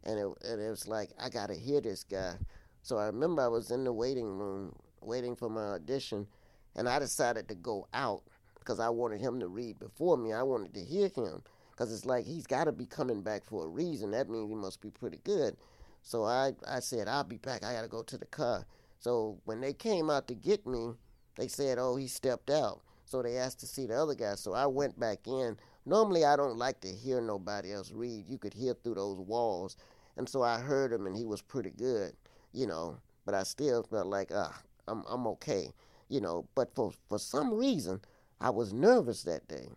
And it, and it was like, I got to hear this guy. So I remember I was in the waiting room waiting for my audition, and I decided to go out because I wanted him to read before me. I wanted to hear him because it's like he's got to be coming back for a reason. That means he must be pretty good. So I, I said, I'll be back. I got to go to the car. So when they came out to get me, they said, oh, he stepped out. So they asked to see the other guy. So I went back in. Normally, I don't like to hear nobody else read. You could hear through those walls. And so I heard him, and he was pretty good, you know. But I still felt like, ah, I'm, I'm okay, you know. But for, for some reason, I was nervous that day.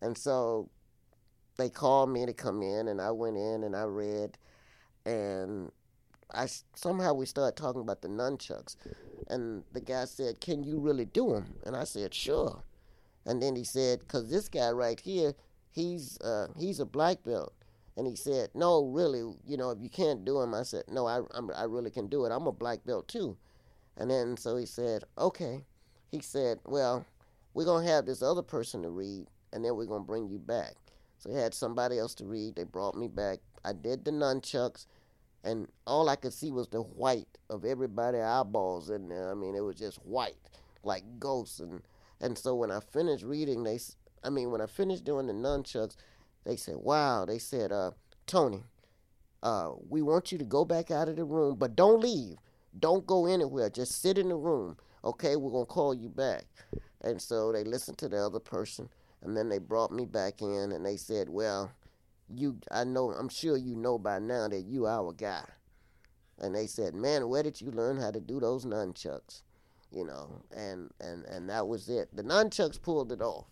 And so they called me to come in, and I went in and I read, and I somehow we started talking about the nunchucks, and the guy said, "Can you really do them?" And I said, "Sure." And then he said, "Cause this guy right here, he's uh, he's a black belt." And he said, "No, really, you know, if you can't do them," I said, "No, I I'm, I really can do it. I'm a black belt too." And then so he said, "Okay." He said, "Well, we're gonna have this other person to read, and then we're gonna bring you back." So he had somebody else to read. They brought me back. I did the nunchucks, and all I could see was the white of everybody's eyeballs in there. I mean, it was just white, like ghosts. And and so when I finished reading, they, I mean, when I finished doing the nunchucks, they said, "Wow." They said, uh, "Tony, uh, we want you to go back out of the room, but don't leave. Don't go anywhere. Just sit in the room. Okay, we're gonna call you back." And so they listened to the other person, and then they brought me back in, and they said, "Well." you I know I'm sure you know by now that you our guy. And they said, Man, where did you learn how to do those nunchucks? You know, and and and that was it. The nunchucks pulled it off.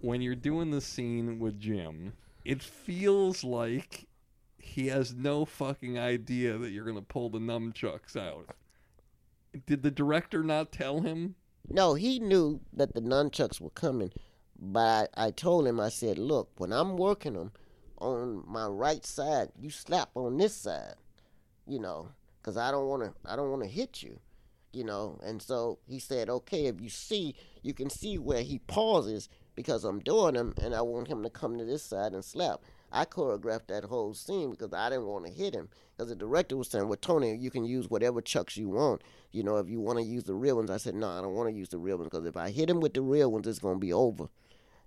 when you're doing the scene with Jim, it feels like he has no fucking idea that you're gonna pull the nunchucks out. Did the director not tell him? No, he knew that the nunchucks were coming, but I, I told him I said, Look, when I'm working them on my right side, you slap on this side, you know, 'cause I don't want to I don't want to hit you. you know. And so he said, okay, if you see, you can see where he pauses because I'm doing them, and I want him to come to this side and slap. I choreographed that whole scene because I didn't want to hit him. Because the director was saying, well, Tony, you can use whatever chucks you want. You know, if you want to use the real ones. I said, no, I don't want to use the real ones because if I hit him with the real ones, it's going to be over.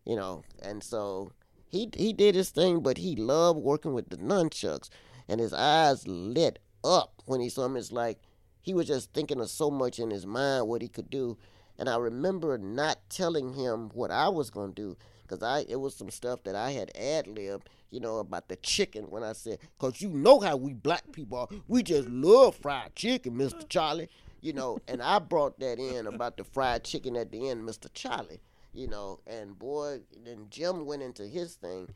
You know, and so he he did his thing, but he loved working with the nunchucks, and his eyes lit up when he saw him. It's like he was just thinking of so much in his mind what he could do. And I remember not telling him what I was gonna do because I it was some stuff that I had ad libbed, you know, about the chicken when I said, "Cause you know how we black people are, we just love fried chicken, Mister Charlie." You know, and I brought that in about the fried chicken at the end, Mister Charlie. You know, and boy, then Jim went into his thing.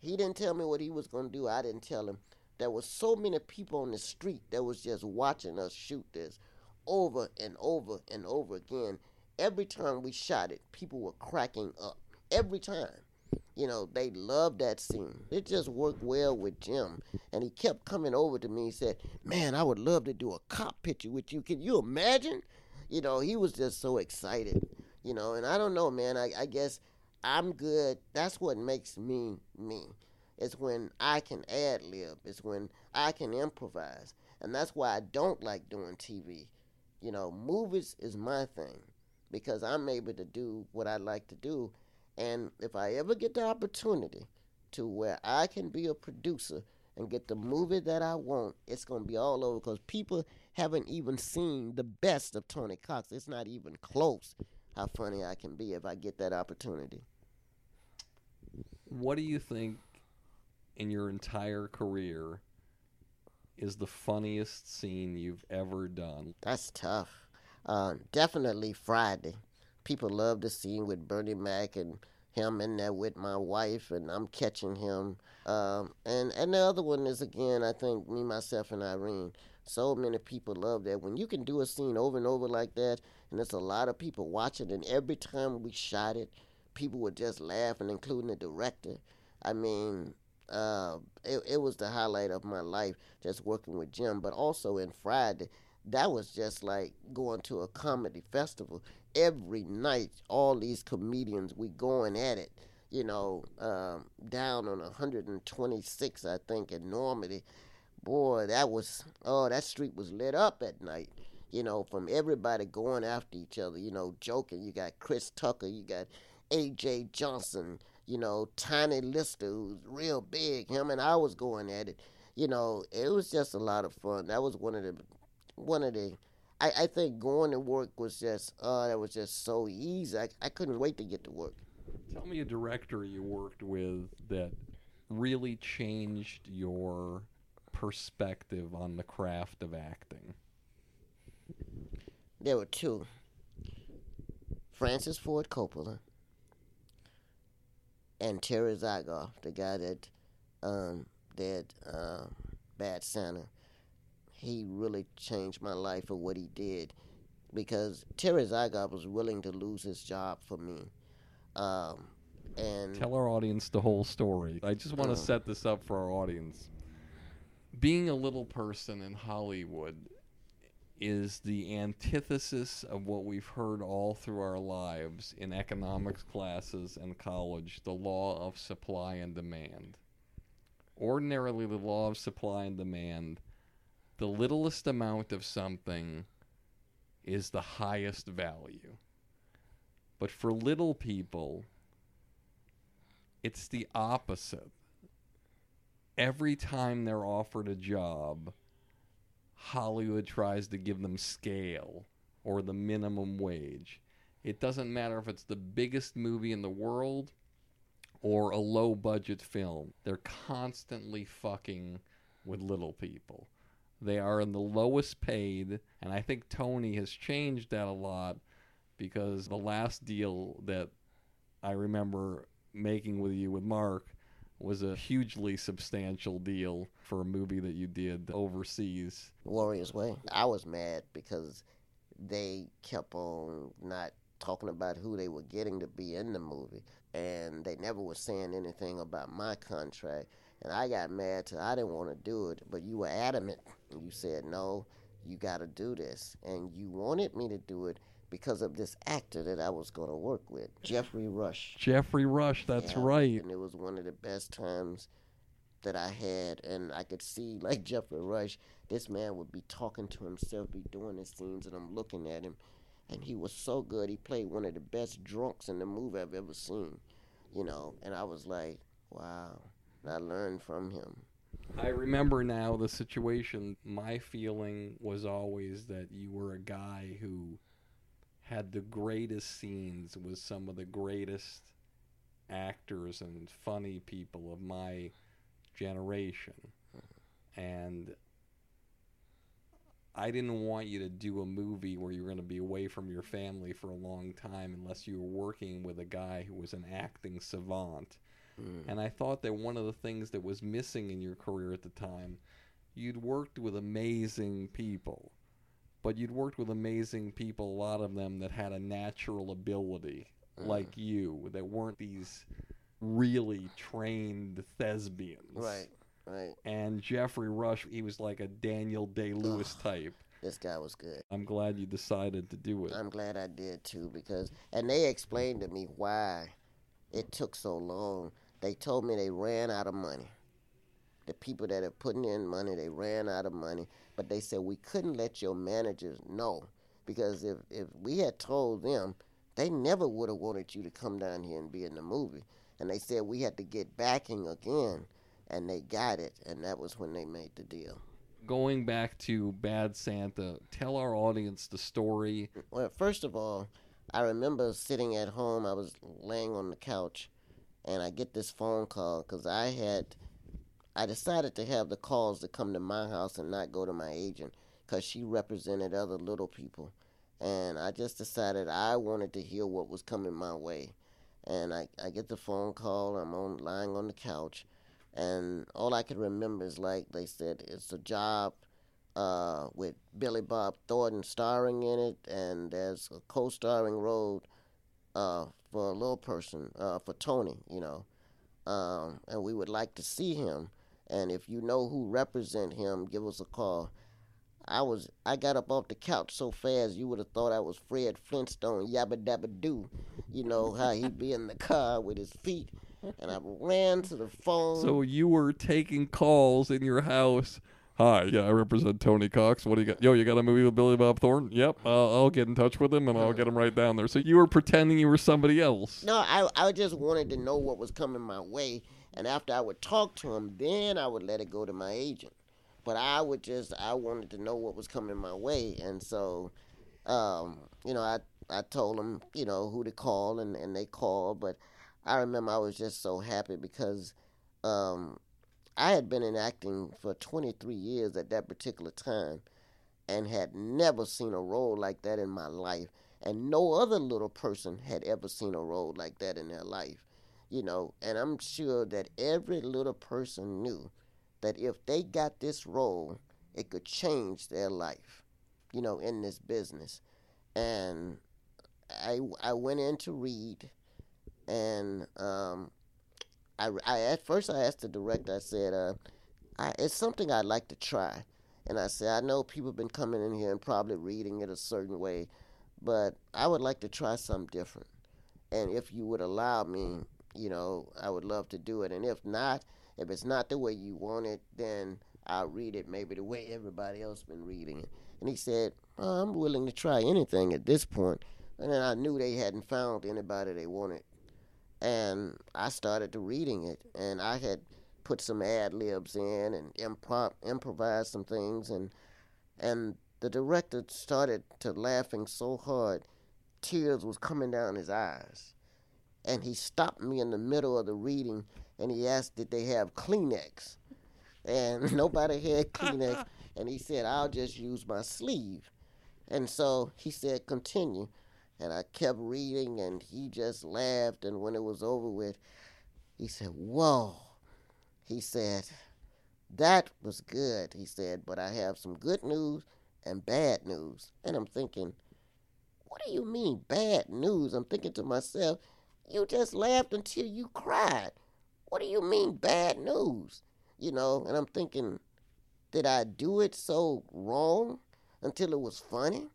He didn't tell me what he was gonna do. I didn't tell him. There was so many people on the street that was just watching us shoot this over and over and over again. Every time we shot it, people were cracking up. Every time. You know, they loved that scene. It just worked well with Jim. And he kept coming over to me and said, Man, I would love to do a cop picture with you. Can you imagine? You know, he was just so excited. You know, and I don't know, man. I, I guess I'm good. That's what makes me me. It's when I can ad lib. It's when I can improvise. And that's why I don't like doing TV. You know, movies is my thing because I'm able to do what I like to do. And if I ever get the opportunity to where I can be a producer and get the movie that I want, it's to be all over because people haven't even seen the best of Tony Cox. It's not even close how funny I can be if I get that opportunity. What do you think in your entire career is the funniest scene you've ever done? That's tough. Uh, definitely Friday. People love the scene with Bernie Mac and him in there with my wife, and I'm catching him. Um, and and the other one is again, I think me, myself, and Irene. So many people love that. When you can do a scene over and over like that, and there's a lot of people watching, and every time we shot it, people were just laughing, including the director. I mean, uh, it, it was the highlight of my life just working with Jim, but also in Friday, that was just like going to a comedy festival. Every night, all these comedians, we going at it, you know, um, down on 126, I think, in Normandie. Boy, that was, oh, that street was lit up at night, you know, from everybody going after each other, you know, joking. You got Chris Tucker, you got A.J. Johnson, you know, Tiny Lister, who's real big. Him and I was going at it. You know, it was just a lot of fun. That was one of the, one of the, I, I think going to work was just, oh, that was just so easy. I, I couldn't wait to get to work. Tell me a director you worked with that really changed your perspective on the craft of acting. There were two. Francis Ford Coppola and Terry Zwigoff, the guy that um, did uh, Bad Santa. he really changed my life for what he did because Terry Zwigoff was willing to lose his job for me. Um, and Tell our audience the whole story. I just want to Uh. set this up for our audience. Being a little person in Hollywood is the antithesis of what we've heard all through our lives in economics classes and college the law of supply and demand. Ordinarily, the law of supply and demand, the littlest amount of something is the highest value. But for little people, it's the opposite. Every time they're offered a job, Hollywood tries to give them scale or the minimum wage. It doesn't matter if it's the biggest movie in the world or a low budget film. They're constantly fucking with little people. They are in the lowest paid, and I think Tony has changed that a lot because the last deal that I remember making with you with Mark was a hugely substantial deal for a movie that you did overseas. Warriors Way. I was mad because they kept on not talking about who they were getting to be in the movie, and they never were saying anything about my contract. And I got mad till I didn't want to do it, but you were adamant. You said no, you got to do this, and you wanted me to do it because of this actor that I was going to work with, Geoffrey Rush. Geoffrey Rush, that's Yeah, right. And it was one of the best times that I had, and I could see like Geoffrey Rush. This man would be talking to himself, be doing his scenes, and I'm looking at him, and he was so good. He played one of the best drunks in the movie I've ever seen, you know. And I was like, wow. And I learned from him. I remember now the situation. My feeling was always that you were a guy who had the greatest scenes with some of the greatest actors and funny people of my generation. And I didn't want you to do a movie where you're going to be away from your family for a long time unless you were working with a guy who was an acting savant. Hmm. And I thought that one of the things that was missing in your career at the time, you'd worked with amazing people, but you'd worked with amazing people, a lot of them that had a natural ability, mm. like you, that weren't these really trained thespians. Right, right. And Geoffrey Rush, he was like a Daniel Day Lewis type. This guy was good. I'm glad you decided to do it. I'm glad I did too because, and they explained to me why it took so long. They told me they ran out of money. The people that are putting in money, they ran out of money. But they said we couldn't let your managers know because if if we had told them, they never would have wanted you to come down here and be in the movie. And they said we had to get backing again, and they got it, and that was when they made the deal. Going back to Bad Santa, tell our audience the story. Well, first of all, I remember sitting at home. I was laying on the couch, and I get this phone call because I had, I decided to have the calls to come to my house and not go to my agent because she represented other little people, and I just decided I wanted to hear what was coming my way, and I I get the phone call. I'm on lying on the couch, and all I can remember is like they said it's a job uh, with Billy Bob Thornton starring in it, and there's a co-starring role uh, for a little person, uh, for Tony, you know, um, and we would like to see him. And if you know who represent him, give us a call. I was I got up off the couch so fast you would have thought I was Fred Flintstone, yabba dabba doo. You know how he'd be in the car with his feet, and I ran to the phone. So you were taking calls in your house. Hi, yeah, I represent Tony Cox. What do you got? Yo, you got a movie with Billy Bob Thornton? Yep, uh, I'll get in touch with him and I'll get him right down there. So you were pretending you were somebody else. No, I I just wanted to know what was coming my way, and after I would talk to him, then I would let it go to my agent. But I would just I wanted to know what was coming my way, and so, um, you know, I I told them you know who to call, and and they called. But I remember I was just so happy because, um, I had been in acting for 23 years at that particular time, and had never seen a role like that in my life and no other little person had ever seen a role like that in their life you know and i'm sure that every little person knew that if they got this role it could change their life, you know, in this business. And I I went in to read, and um, I, I at first I asked the director. I said, uh, I, "It's something I'd like to try." And I said, "I know people have been coming in here and probably reading it a certain way, but I would like to try something different. And if you would allow me, you know, I would love to do it. And if not, if it's not the way you want it, then I'll read it maybe the way everybody else been reading it." And he said, oh, "I'm willing to try anything at this point." And then I knew they hadn't found anybody they wanted and I started to reading it, and I had put some ad libs in and improv improvised some things, and and the director started to laughing so hard, tears was coming down his eyes, and he stopped me in the middle of the reading, and he asked, "Did they have Kleenex?" And nobody had Kleenex, and he said, "I'll just use my sleeve," and so he said, "Continue." And I kept reading, and he just laughed. And when it was over with, he said, Whoa. He said, That was good. He said, But I have some good news and bad news. And I'm thinking, What do you mean, bad news? I'm thinking to myself, You just laughed until you cried. What do you mean, bad news? You know, and I'm thinking, Did I do it so wrong until it was funny?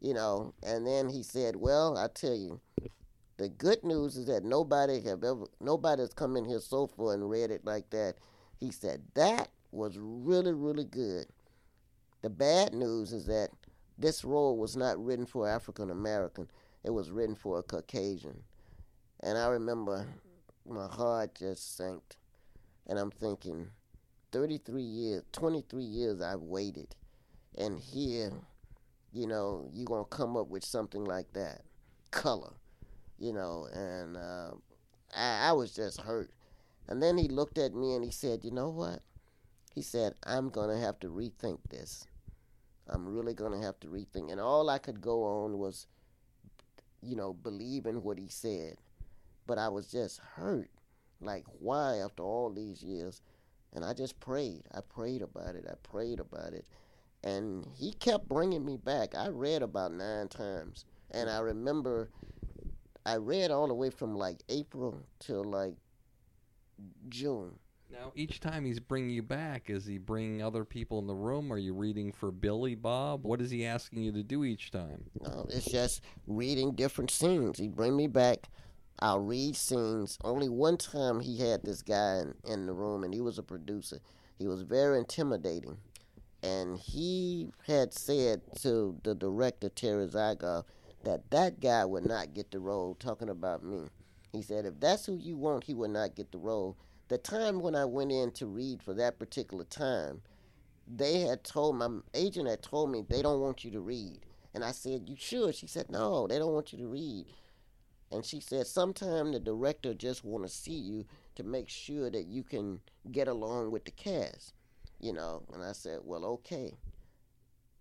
you know. And then he said, "Well, I tell you, the good news is that nobody have ever, nobody has come in here so far and read it like that." He said that was really, really good. The bad news is that this role was not written for African American; it was written for a Caucasian. And I remember my heart just sank, and I'm thinking, 33 years, 23 years I've waited, and here you know, you're going to come up with something like that. Color, you know, and uh, I, I was just hurt. And then he looked at me and he said, You know what? He said, I'm going to have to rethink this. I'm really going to have to rethink. And all I could go on was, you know, believing what he said. But I was just hurt. Like, why after all these years? And I just prayed. I prayed about it. I prayed about it and he kept bringing me back. I read about nine times, and I remember I read all the way from like April till like June. Now, each time he's bringing you back, is he bringing other people in the room? Are you reading for Billy Bob? What is he asking you to do each time? No, it's just reading different scenes. He bring me back. I'll read scenes. Only one time he had this guy in, in the room, and he was a producer. He was very intimidating and he had said to the director Terry Zwigoff that that guy would not get the role. Talking about me, he said if that's who you want, he would not get the role. The time when I went in to read for that particular time, they had told my agent had told me they don't want you to read, and I said you sure? She said no, they don't want you to read. And she said, sometime the director just want to see you to make sure that you can get along with the cast you know. And I said, well, okay.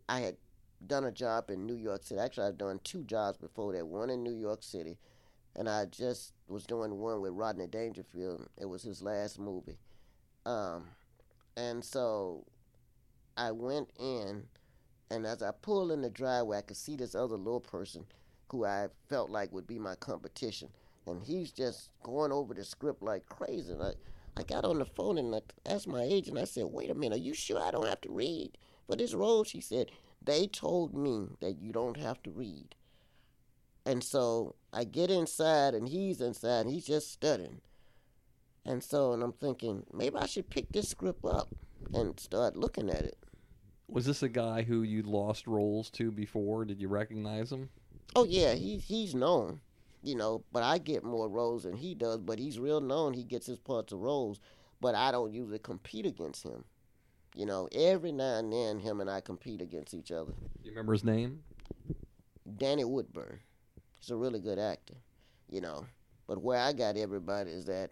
I had done a job in New York City. Actually, I've done two jobs before that. One in New York City, and I just was doing one with Rodney Dangerfield. It was his last movie, um, and so I went in, and as I pulled in the driveway, I could see this other little person who I felt like would be my competition, and he's just going over the script like crazy. Like I got on the phone and I asked my agent, I said, wait a minute, are you sure I don't have to read for this role? She said, they told me that you don't have to read. And so I get inside and he's inside and he's just studying. And so, and I'm thinking, maybe I should pick this script up and start looking at it. Was this a guy who you lost roles to before? Did you recognize him? Oh yeah, he's he's known you know, but I get more roles than he does. But he's real known. He gets his parts of roles, but I don't usually compete against him. You know, every now and then, him and I compete against each other. You remember his name? Danny Woodburn. He's a really good actor, you know. But where I got everybody is that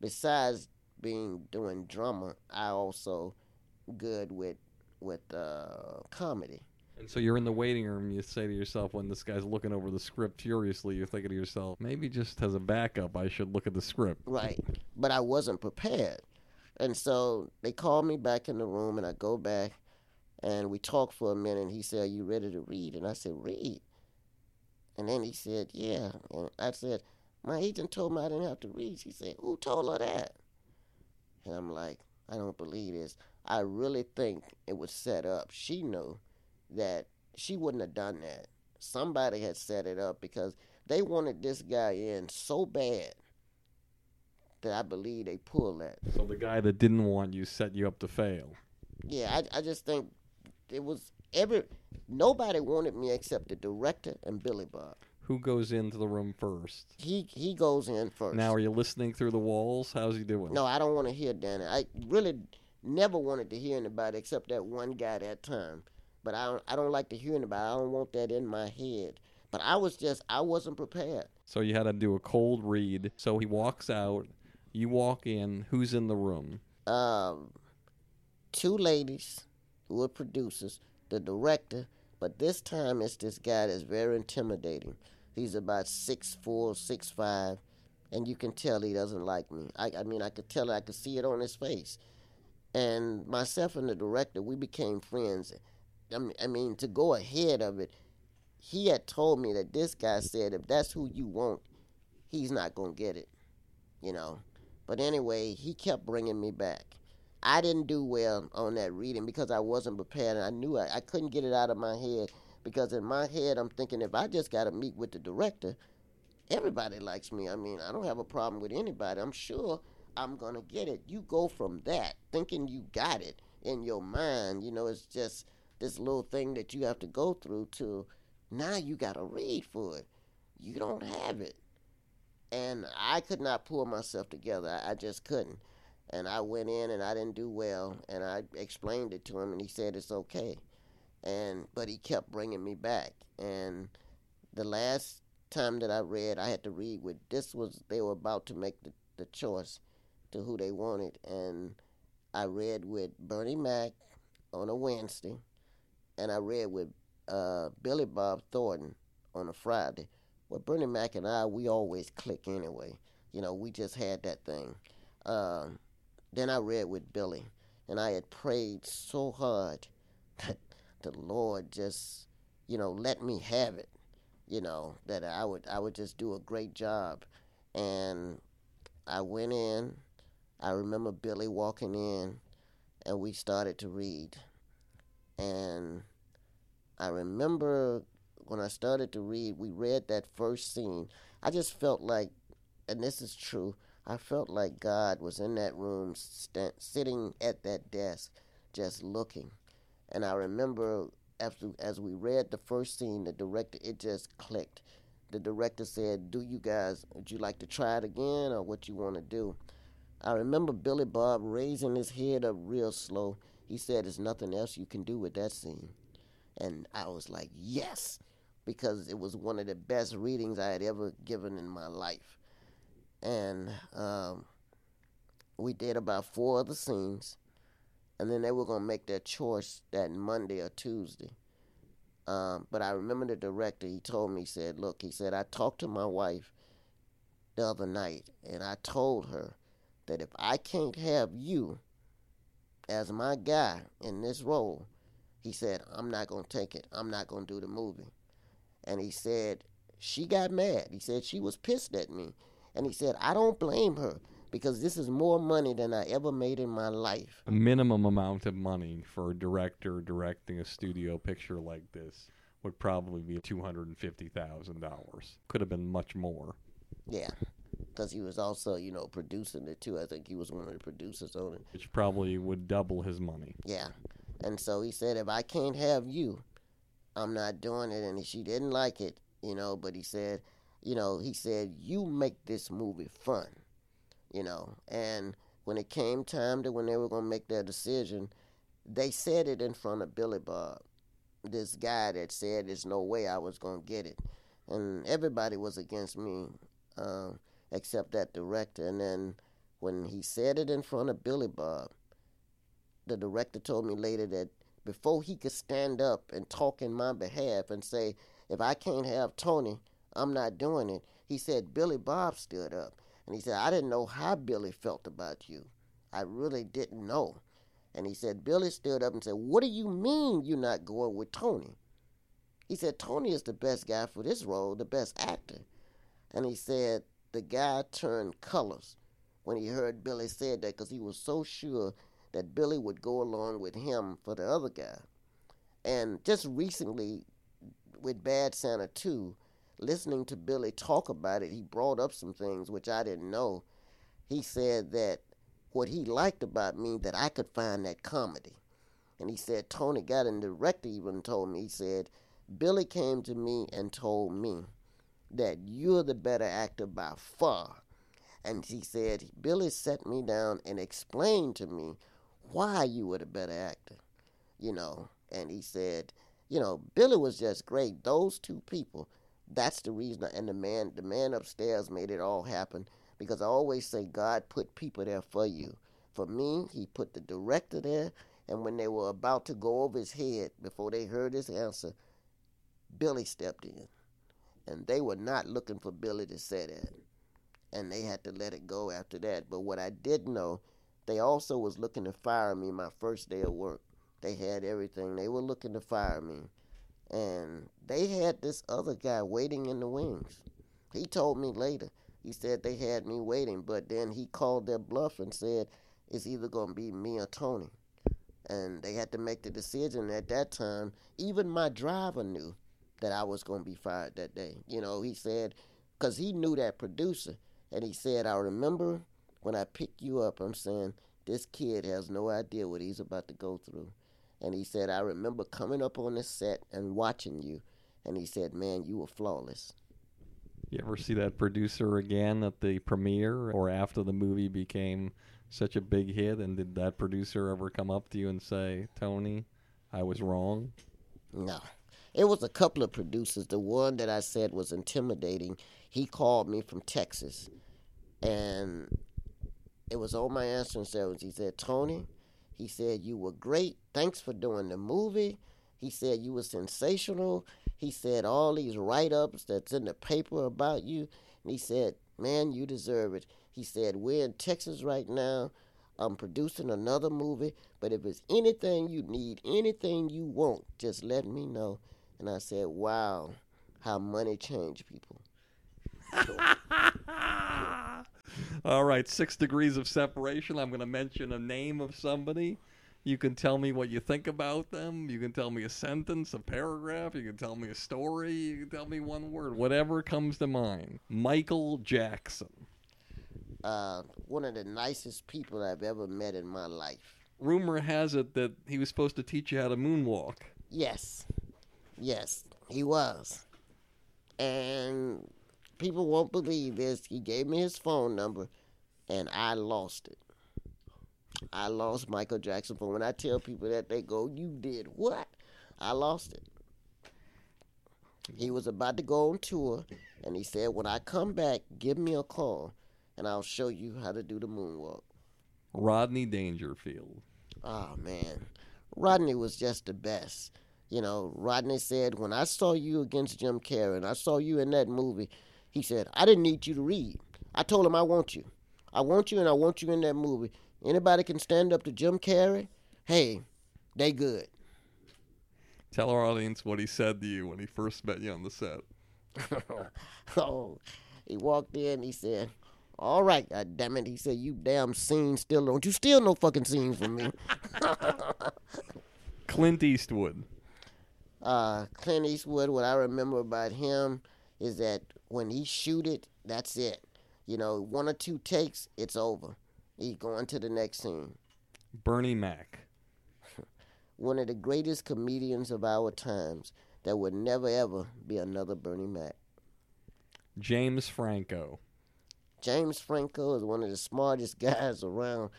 besides being doing drama, I also good with with uh, comedy. So you're in the waiting room. You say to yourself, when this guy's looking over the script furiously, you're thinking to yourself, maybe just as a backup, I should look at the script. Right. But I wasn't prepared. And so they called me back in the room, and I go back, And we talk for a minute, and he said, Are you ready to read? And I said, Read. And then he said, Yeah. And I said, My agent told me I didn't have to read. She said, Who told her that? And I'm like, I don't believe this. I really think it was set up. She knew that she wouldn't have done that. Somebody had set it up because they wanted this guy in so bad that I believe they pulled that. So the guy that didn't want you set you up to fail. Yeah, I, I just think it was every nobody wanted me except the director and Billy Bob. Who goes into the room first? He he goes in first. Now, are you listening through the walls? How's he doing? No, I don't want to hear Danny. I really never wanted to hear anybody except that one guy that time. But I don't, I don't like to hear anybody. I don't want that in my head. But I was just I wasn't prepared. So you had to do a cold read. So he walks out. You walk in. Who's in the room? Um, two ladies who are producers, the director, but this time it's this guy that's very intimidating. He's about six four, six five, and you can tell he doesn't like me. I, I mean, I could tell, I could see it on his face. And myself and the director, we became friends. I mean, to go ahead of it, he had told me that this guy said if that's who you want, he's not gonna get it, you know. But anyway, he kept bringing me back. I didn't do well on that reading because I wasn't prepared, and I knew I, I couldn't get it out of my head because in my head I'm thinking if I just got to meet with the director, everybody likes me. I mean, I don't have a problem with anybody. I'm sure I'm gonna get it. You go from that thinking you got it in your mind, you know, it's just this little thing that you have to go through to now you got to read for it. You don't have it. And I could not pull myself together. I, just couldn't. And I went in and I didn't do well. And I explained it to him and he said it's okay. And but he kept bringing me back. And the last time that I read, I had to read with this was they were about to make the, the choice to who they wanted. And I read with Bernie Mac on a Wednesday. And I read with uh, Billy Bob Thornton on a Friday. Well, Bernie Mac and I, we always click anyway. You know, we just had that thing. Um, then I read with Billy, and I had prayed so hard that the Lord just, you know, let me have it. You know that I would I would just do a great job, and I went in. I remember Billy walking in, and we started to read, and I remember when I started to read, we read that first scene. I just felt like, and this is true, I felt like God was in that room, st- sitting at that desk, just looking. And I remember after as we read the first scene, the director it just clicked. The director said, "Do you guys would you like to try it again, or what you want to do?" I remember Billy Bob raising his head up real slow. He said, "There's nothing else you can do with that scene." And I was like, yes, because it was one of the best readings I had ever given in my life. And um, we did about four other scenes, and then they were going to make their choice that Monday or Tuesday. Um, but I remember the director, he told me, he said, Look, he said, I talked to my wife the other night, and I told her that if I can't have you as my guy in this role, he said, I'm not going to take it. I'm not going to do the movie. And he said, she got mad. He said, she was pissed at me. And he said, I don't blame her because this is more money than I ever made in my life. A minimum amount of money for a director directing a studio picture like this would probably be $250,000. Could have been much more. Yeah. Because he was also, you know, producing it too. I think he was one of the producers on it. Which probably would double his money. Yeah. And so he said, if I can't have you, I'm not doing it. And she didn't like it, you know, but he said, you know, he said, you make this movie fun, you know. And when it came time to when they were going to make their decision, they said it in front of Billy Bob, this guy that said there's no way I was going to get it. And everybody was against me, uh, except that director. And then when he said it in front of Billy Bob, the director told me later that before he could stand up and talk in my behalf and say, if I can't have Tony, I'm not doing it, he said, Billy Bob stood up. And he said, I didn't know how Billy felt about you. I really didn't know. And he said, Billy stood up and said, What do you mean you're not going with Tony? He said, Tony is the best guy for this role, the best actor. And he said, the guy turned colors when he heard Billy said that because he was so sure that Billy would go along with him for the other guy. And just recently, with Bad Santa 2, listening to Billy talk about it, he brought up some things which I didn't know. He said that what he liked about me that I could find that comedy. And he said Tony got in director even told me, he said, Billy came to me and told me that you're the better actor by far. And he said, Billy sat me down and explained to me why you were the better actor, you know. And he said, you know, Billy was just great. Those two people, that's the reason. And the man, the man upstairs made it all happen because I always say God put people there for you. For me, he put the director there. And when they were about to go over his head before they heard his answer, Billy stepped in. And they were not looking for Billy to say that. And they had to let it go after that. But what I did know, they also was looking to fire me my first day of work. They had everything. They were looking to fire me. And they had this other guy waiting in the wings. He told me later. He said they had me waiting, but then he called their bluff and said it's either going to be me or Tony. And they had to make the decision at that time. Even my driver knew that I was going to be fired that day. You know, he said, because he knew that producer. And he said, I remember when I picked you up, I'm saying, this kid has no idea what he's about to go through. And he said, I remember coming up on the set and watching you. And he said, man, you were flawless. You ever see that producer again at the premiere or after the movie became such a big hit? And did that producer ever come up to you and say, Tony, I was wrong? No. It was a couple of producers. The one that I said was intimidating, he called me from Texas. And it was on my answering service. He said, Tony, he said, you were great. Thanks for doing the movie. He said, you were sensational. He said, all these write ups that's in the paper about you. And he said, man, you deserve it. He said, we're in Texas right now. I'm producing another movie, but if it's anything you need, anything you want, just let me know. And I said, wow, how money changed people. All right, six degrees of separation. I'm going to mention a name of somebody. You can tell me what you think about them. You can tell me a sentence, a paragraph. You can tell me a story. You can tell me one word, whatever comes to mind. Michael Jackson. Uh, one of the nicest people I've ever met in my life. Rumor has it that he was supposed to teach you how to moonwalk. Yes, yes, he was. And people won't believe this. He gave me his phone number, and I lost it. I lost Michael Jackson phone. When I tell people that, they go, "You did what?" I lost it. He was about to go on tour, and he said, "When I come back, give me a call, and I'll show you how to do the moonwalk." Rodney Dangerfield. Oh man, Rodney was just the best. You know, Rodney said, when I saw you against Jim Carrey and I saw you in that movie, he said, I didn't need you to read. I told him I want you. I want you and I want you in that movie. Anybody can stand up to Jim Carrey, hey, they good. Tell our audience what he said to you when he first met you on the set. oh, he walked in, he said, all right, God damn it. He said, you damn scene still don't you steal no fucking scenes from me. Clint Eastwood. Uh, Clint Eastwood, what I remember about him is that when he shoot it, that's it. You know, one or two takes, it's over. He's going to the next scene. Bernie Mac. One of the greatest comedians of our times. There would never ever be another Bernie Mac. James Franco. James Franco is one of the smartest guys around.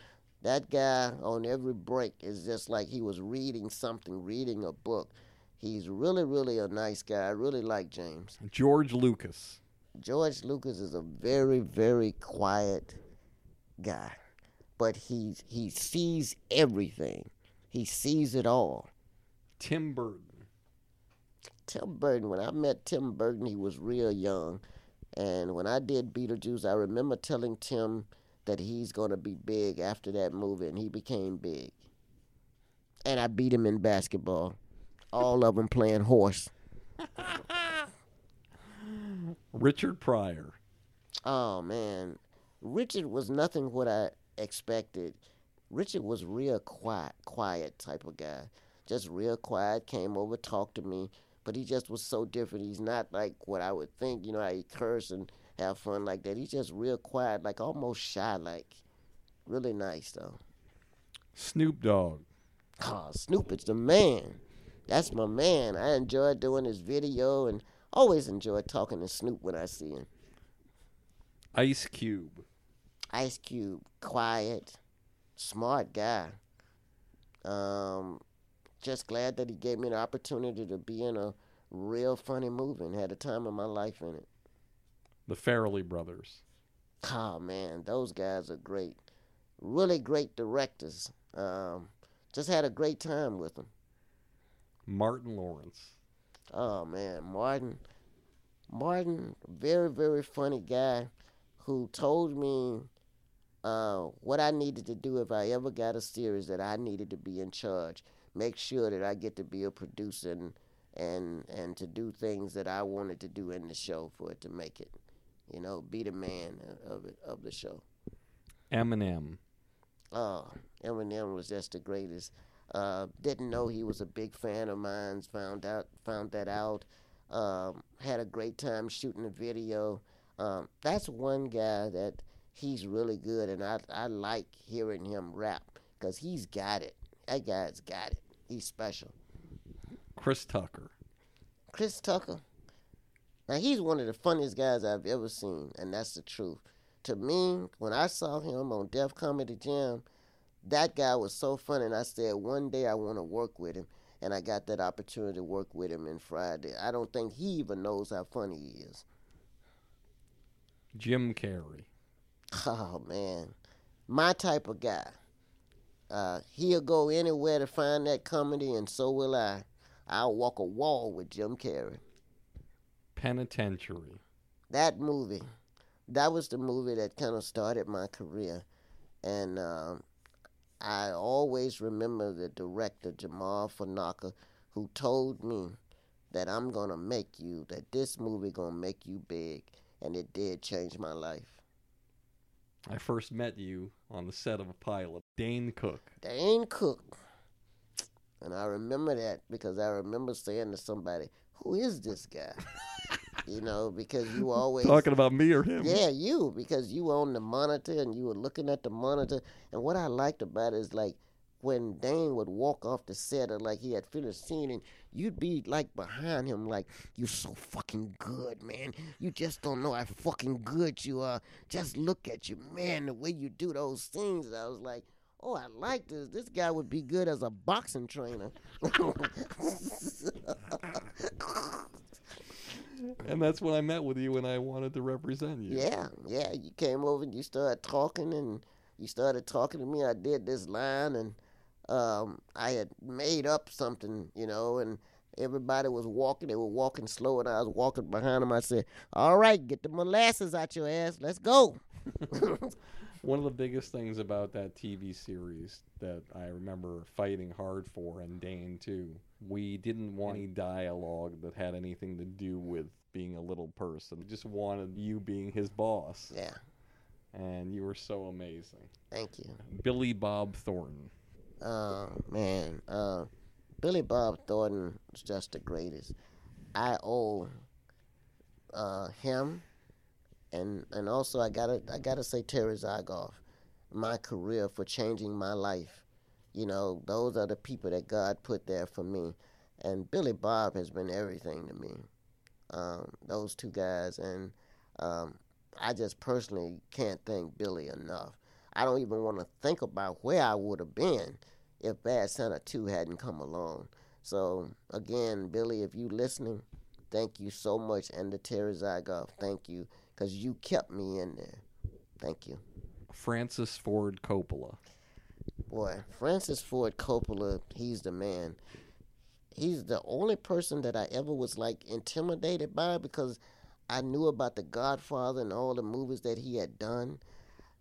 That guy on every break is just like he was reading something, reading a book. He's really, really a nice guy. I really like James. George Lucas. George Lucas is a very, very quiet guy, but he he sees everything. He sees it all. Tim Burton. Tim Burton. When I met Tim Burton, he was real young, and when I did Beetlejuice, I remember telling Tim that he's going to be big after that movie, and he became big. and I beat him in basketball. All of them playing horse. Richard Pryor. Oh man, Richard was nothing what I expected. Richard was real quiet, quiet type of guy. Just real quiet. Came over, talked to me, but he just was so different. He's not like what I would think. You know how he curse and have fun like that. He's just real quiet, like almost shy, like really nice though. Snoop Dogg. Oh, Snoop is the man. That's my man. I enjoy doing his video and always enjoy talking to Snoop when I see him. Ice Cube. Ice Cube, quiet, smart guy. Um, just glad that he gave me the opportunity to be in a real funny movie and had a time of my life in it. The Farrelly Brothers. Oh man, those guys are great. Really great directors. Um, just had a great time with them. Martin Lawrence. Oh man, Martin. Martin, very very funny guy, who told me uh, what I needed to do if I ever got a series that I needed to be in charge. Make sure that I get to be a producer and and and to do things that I wanted to do in the show for it to make it. You know, be the man of it of the show. Eminem. Oh, Eminem was just the greatest. Uh, didn't know he was a big fan of mine. Found out, found that out. Um, had a great time shooting the video. Um, that's one guy that he's really good, and I I like hearing him rap because he's got it. That guy's got it. He's special. Chris Tucker. Chris Tucker. Now he's one of the funniest guys I've ever seen, and that's the truth. To me, when I saw him on Def Comedy Jam, that guy was so funny, and I said one day I want to work with him, and I got that opportunity to work with him in Friday. I don't think he even knows how funny he is. Jim Carrey. Oh man, my type of guy. Uh, he'll go anywhere to find that comedy, and so will I. I'll walk a wall with Jim Carrey. Penitentiary. that movie, that was the movie that kind of started my career, and um, I always remember the director Jamaa Fanaka, who told me that I'm gonna make you, that this movie gonna make you big, and it did change my life. I first met you on the set of a pilot. Dane Cook. Dane Cook, and I remember that because I remember saying to somebody, "Who is this guy?" you know, because you always Talking about me or him? Yeah, you because you on the monitor and you were looking at the monitor. And what I liked about it is like when Dane would walk off the set or like he had finished scene and you'd be like behind him like you're so fucking good, man. You just don't know how fucking good you are. Just look at you, man, the way you do those things. I was like, Oh, I like this. This guy would be good as a boxing trainer. And that's when I met with you and I wanted to represent you. Yeah, yeah. You came over and you started talking, and you started talking to me. I did this line, and um, I had made up something, you know, and everybody was walking. They were walking slow, and I was walking behind them. I said, "All right, get the molasses out your ass. Let's go." One of the biggest things about that TV series that I remember fighting hard for, and Dane too, we didn't want any dialogue that had anything to do with being a little person. We just wanted you being his boss. yeah, And you were so amazing. thank you. Billy Bob Thornton. Oh man, uh, Billy Bob Thornton was just the greatest. I owe uh, him, and and also I gotta I gotta say Terry Zwigoff, my career for changing my life. You know, those are the people that God put there for me, and Billy Bob has been everything to me. Um, those two guys, and um, I just personally can't thank Billy enough. I don't even want to think about where I would have been if Bad Santa 2 hadn't come along. So, again, Billy, if you listening, thank you so much. And the Terry Zwigoff, thank you, because you kept me in there. Thank you. Francis Ford Coppola. Boy, Francis Ford Coppola, he's the man. He's the only person that I ever was like intimidated by because I knew about The Godfather and all the movies that he had done.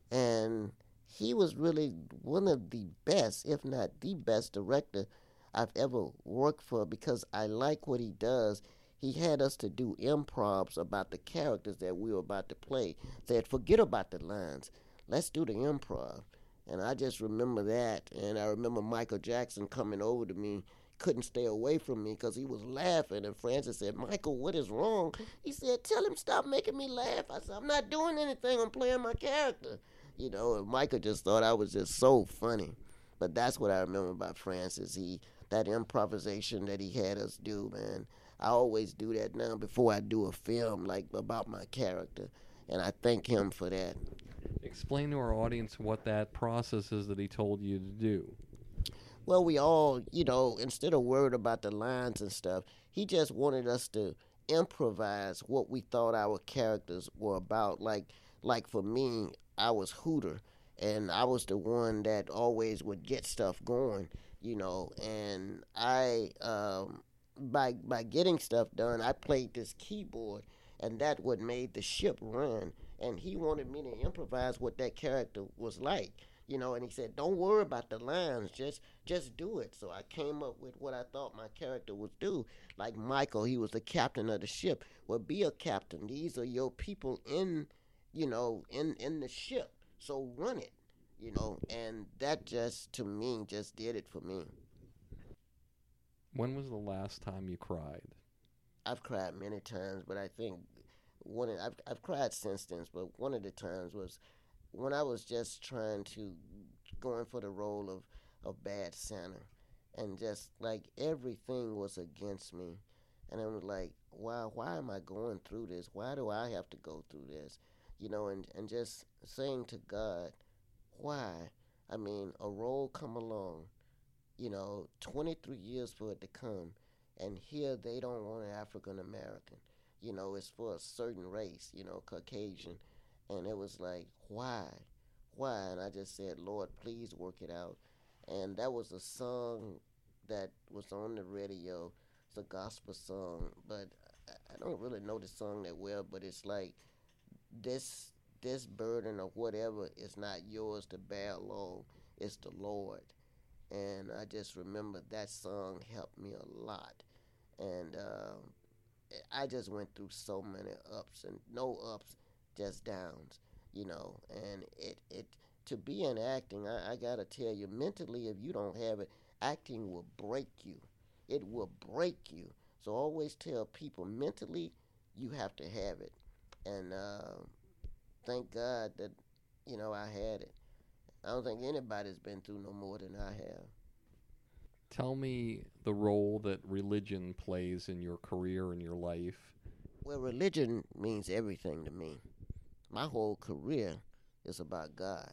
And he was really one of the best, if not the best director I've ever worked for because I like what he does. He had us to do improvs about the characters that we were about to play. Said, forget about the lines. Let's do the improv. And I just remember that. And I remember Michael Jackson coming over to me, couldn't stay away from me because he was laughing. And Francis said, Michael, what is wrong? He said, tell him stop making me laugh. I said, I'm not doing anything. I'm playing my character. You know, and Michael just thought I was just so funny. But that's what I remember about Francis. He that improvisation that he had us do, man. I always do that now before I do a film like about my character. And I thank him for that. Explain to our audience what that process is that he told you to do. Well, we all, you know, instead of worried about the lines and stuff, he just wanted us to improvise what we thought our characters were about. Like, like for me, I was Hooter, and I was the one that always would get stuff going, you know. And I, um, by by getting stuff done, I played this keyboard, and that what made the ship run. And he wanted me to improvise what that character was like, you know. And he said, "Don't worry about the lines, just just do it." So I came up with what I thought my character would do. Like Michael, he was the captain of the ship. Well, be a captain. These are your people in, you know, in in the ship. So run it, you know. And that just to me just did it for me. When was the last time you cried? I've cried many times, but I think one of, I've I've cried since then. But one of the times was when I was just trying to going for the role of a bad Santa, and just like everything was against me, and I was like, why why am I going through this? Why do I have to go through this? You know, and and just saying to God, why? I mean, a role come along, you know, 23 years for it to come, and here they don't want an African American. You know, it's for a certain race, you know, Caucasian. And it was like, why? Why? And I just said, Lord, please work it out. And that was a song that was on the radio. It's a gospel song, but I- don't really know the song that well, but it's like this this burden or whatever is not yours to bear alone. It's the Lord. And I just remember that song helped me a lot. And um, I just went through so many ups and no ups, just downs, you know. And it, it to be in acting, I, I gotta tell you, mentally, if you don't have it, acting will break you. It will break you. So always tell people mentally, you have to have it. And uh, thank God that you know I had it. I don't think anybody's been through no more than I have. Tell me the role that religion plays in your career and your life. Well, religion means everything to me. My whole career is about God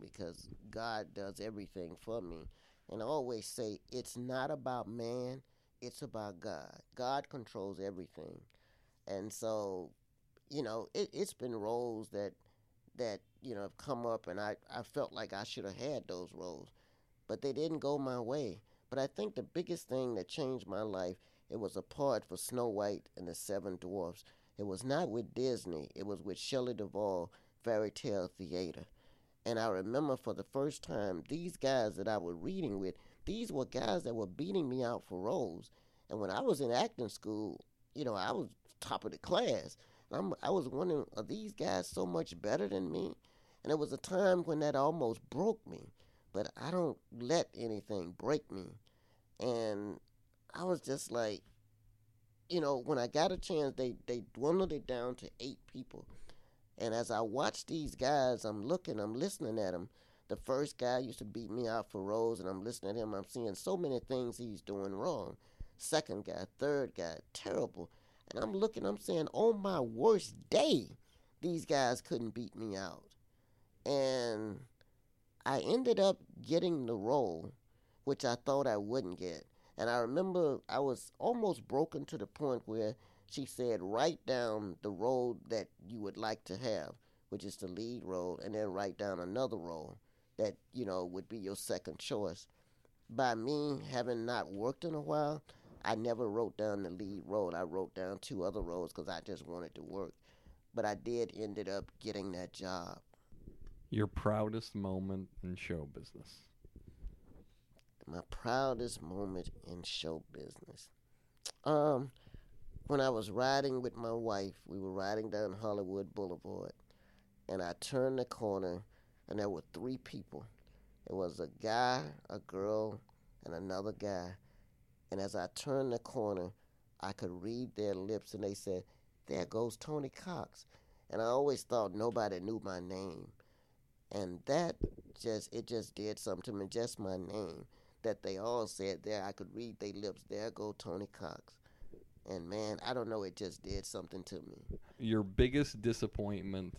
because God does everything for me. And I always say it's not about man, it's about God. God controls everything. And so, you know, it, it's been roles that that, you know, have come up and I, I felt like I should have had those roles. But they didn't go my way. But I think the biggest thing that changed my life, it was a part for Snow White and the Seven Dwarfs. It was not with Disney, it was with Shelley Duvall Fairy Tale Theater. And I remember for the first time, these guys that I was reading with, these were guys that were beating me out for roles. And when I was in acting school, you know, I was top of the class. I'm, I was wondering, are these guys so much better than me? And it was a time when that almost broke me. But I don't let anything break me. And I was just like, you know, when I got a chance, they, they dwindled it down to eight people. And as I watch these guys, I'm looking, I'm listening at them. The first guy used to beat me out for roles, and I'm listening at him. I'm seeing so many things he's doing wrong. Second guy, third guy, terrible. And I'm looking, I'm saying, on my worst day, these guys couldn't beat me out. And I ended up getting the role, which I thought I wouldn't get. And I remember I was almost broken to the point where she said, write down the role that you would like to have, which is the lead role, and then write down another role that, you know, would be your second choice. By me having not worked in a while, I never wrote down the lead role. I wrote down two other roles because I just wanted to work. But I did ended up getting that job. Your proudest moment in show business. My proudest moment in show business. Um, when I was riding with my wife, we were riding down Hollywood Boulevard, and I turned the corner, and there were three people. It was a guy, a girl, and another guy. And as I turned the corner, I could read their lips, and they said, "There goes Tony Cox." And I always thought nobody knew my name, and that just it just did something to me. Just my name that they all said there. I could read their lips. There go Tony Cox. And man, I don't know, it just did something to me. Your biggest disappointment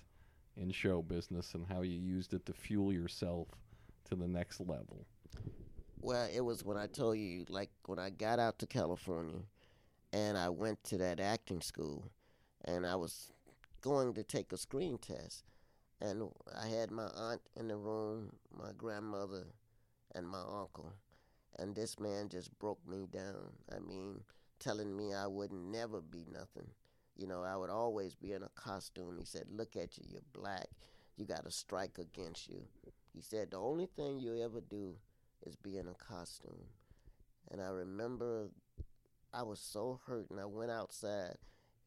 in show business and how you used it to fuel yourself to the next level. Well, it was when I told you, like when I got out to California and I went to that acting school and I was going to take a screen test. And I had my aunt in the room, my grandmother, and my uncle. And this man just broke me down. I mean, telling me I would never be nothing. You know, I would always be in a costume. He said, Look at you, you're black. You got a strike against you. He said, The only thing you ever do is be in a costume. And I remember I was so hurt and I went outside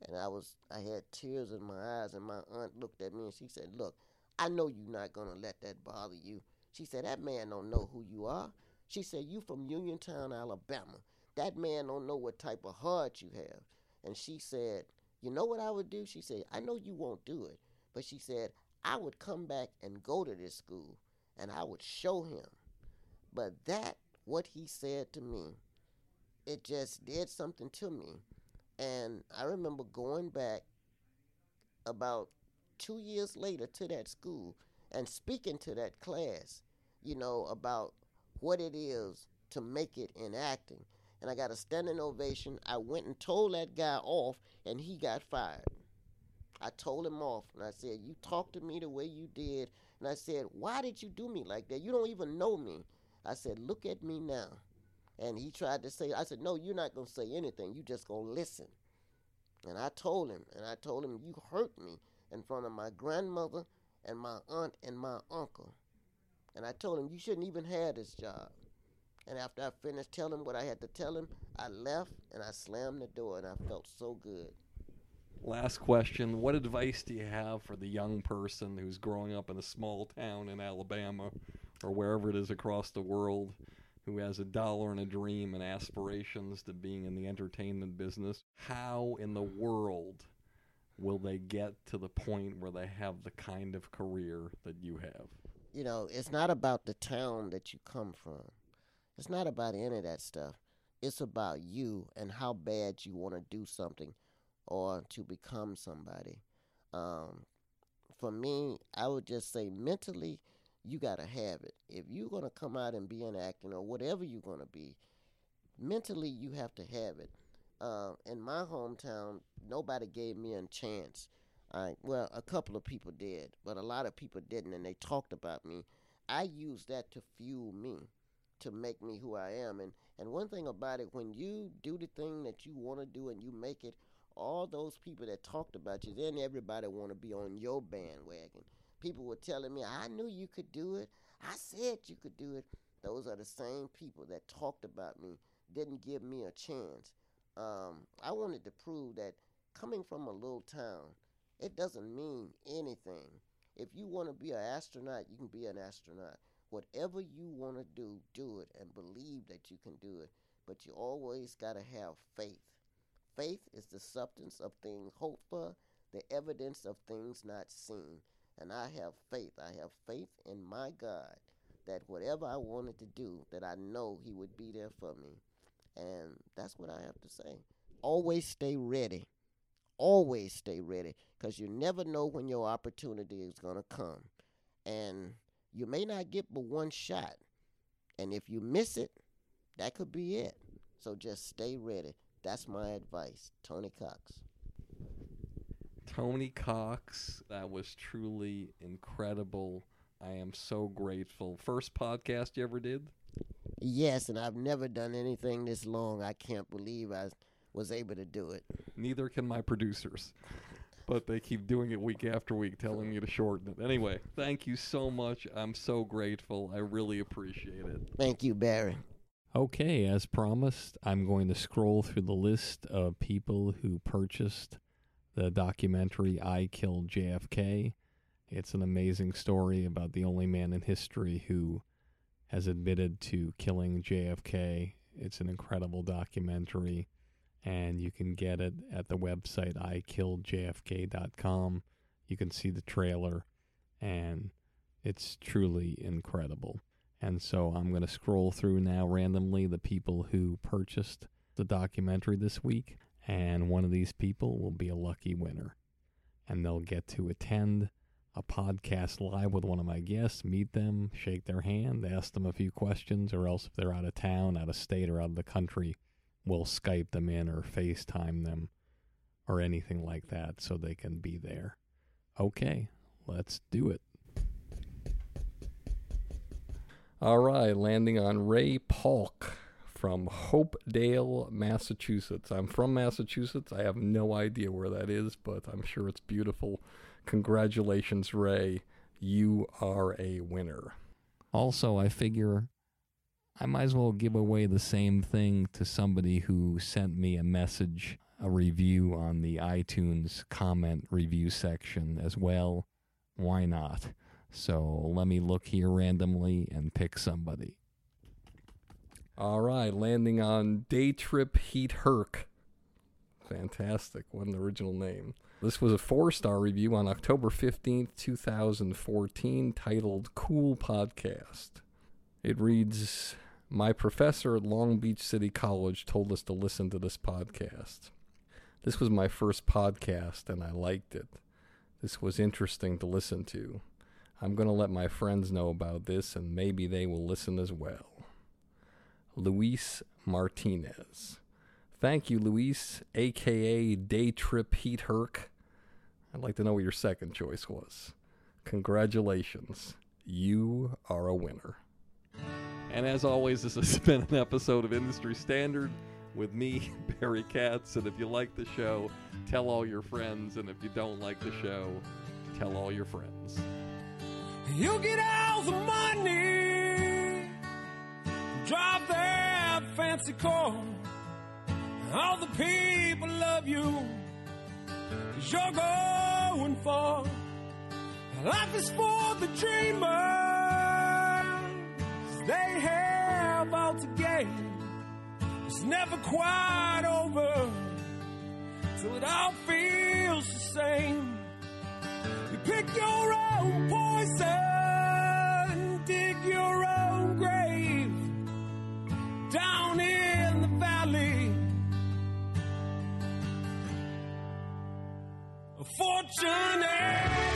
and I was I had tears in my eyes and my aunt looked at me and she said, Look, I know you're not gonna let that bother you. She said, That man don't know who you are. She said, You from Uniontown, Alabama. That man don't know what type of heart you have. And she said, You know what I would do? She said, I know you won't do it. But she said, I would come back and go to this school and I would show him. But that, what he said to me, it just did something to me. And I remember going back about two years later to that school and speaking to that class, you know, about what it is to make it in acting. And I got a standing ovation. I went and told that guy off, and he got fired. I told him off, and I said, You talked to me the way you did. And I said, Why did you do me like that? You don't even know me. I said, Look at me now. And he tried to say, I said, No, you're not going to say anything. you just going to listen. And I told him, and I told him, You hurt me in front of my grandmother and my aunt and my uncle. And I told him, You shouldn't even have this job. And after I finished telling him what I had to tell him, I left and I slammed the door and I felt so good. Last question. What advice do you have for the young person who's growing up in a small town in Alabama or wherever it is across the world who has a dollar and a dream and aspirations to being in the entertainment business? How in the world will they get to the point where they have the kind of career that you have? You know, it's not about the town that you come from. It's not about any of that stuff. It's about you and how bad you want to do something or to become somebody. Um, for me, I would just say mentally, you got to have it. If you're going to come out and be an acting or whatever you're going to be, mentally, you have to have it. Uh, in my hometown, nobody gave me a chance. I, well, a couple of people did, but a lot of people didn't, and they talked about me. I used that to fuel me, to make me who I am. And, and one thing about it, when you do the thing that you want to do and you make it, all those people that talked about you, then everybody want to be on your bandwagon. People were telling me, I knew you could do it. I said you could do it. Those are the same people that talked about me, didn't give me a chance. Um, I wanted to prove that coming from a little town, it doesn't mean anything. If you want to be an astronaut, you can be an astronaut. Whatever you want to do, do it and believe that you can do it. But you always got to have faith. Faith is the substance of things hoped for, the evidence of things not seen. And I have faith. I have faith in my God that whatever I wanted to do, that I know He would be there for me. And that's what I have to say. Always stay ready. Always stay ready because you never know when your opportunity is going to come. And you may not get but one shot. And if you miss it, that could be it. So just stay ready. That's my advice. Tony Cox. Tony Cox, that was truly incredible. I am so grateful. First podcast you ever did? Yes, and I've never done anything this long. I can't believe I was able to do it. Neither can my producers. but they keep doing it week after week, telling me to shorten it. Anyway, thank you so much. I'm so grateful. I really appreciate it. Thank you, Barry. Okay, as promised, I'm going to scroll through the list of people who purchased the documentary I Killed JFK. It's an amazing story about the only man in history who has admitted to killing JFK. It's an incredible documentary, and you can get it at the website ikilledjfk.com. You can see the trailer, and it's truly incredible. And so I'm going to scroll through now randomly the people who purchased the documentary this week, and one of these people will be a lucky winner. And they'll get to attend a podcast live with one of my guests, meet them, shake their hand, ask them a few questions, or else if they're out of town, out of state, or out of the country, we'll Skype them in or FaceTime them or anything like that so they can be there. Okay, let's do it. All right, landing on Ray Polk from Hopedale, Massachusetts. I'm from Massachusetts. I have no idea where that is, but I'm sure it's beautiful. Congratulations, Ray. You are a winner. Also, I figure I might as well give away the same thing to somebody who sent me a message, a review on the iTunes comment review section as well. Why not? So let me look here randomly and pick somebody. All right, landing on Day Trip Heat Herc. Fantastic. What an original name. This was a four star review on October 15th, 2014, titled Cool Podcast. It reads My professor at Long Beach City College told us to listen to this podcast. This was my first podcast, and I liked it. This was interesting to listen to. I'm going to let my friends know about this, and maybe they will listen as well. Luis Martinez. Thank you, Luis, aka Day Trip Heat Herc. I'd like to know what your second choice was. Congratulations. You are a winner. And as always, this has been an episode of Industry Standard with me, Barry Katz. And if you like the show, tell all your friends. And if you don't like the show, tell all your friends. You get all the money, drive that fancy car. All the people love you, cause you're going far. Life is for the dreamers, they have all to gain. It's never quite over till it all feels the same. You pick your own poison, dig your own grave down in the valley. A fortunate.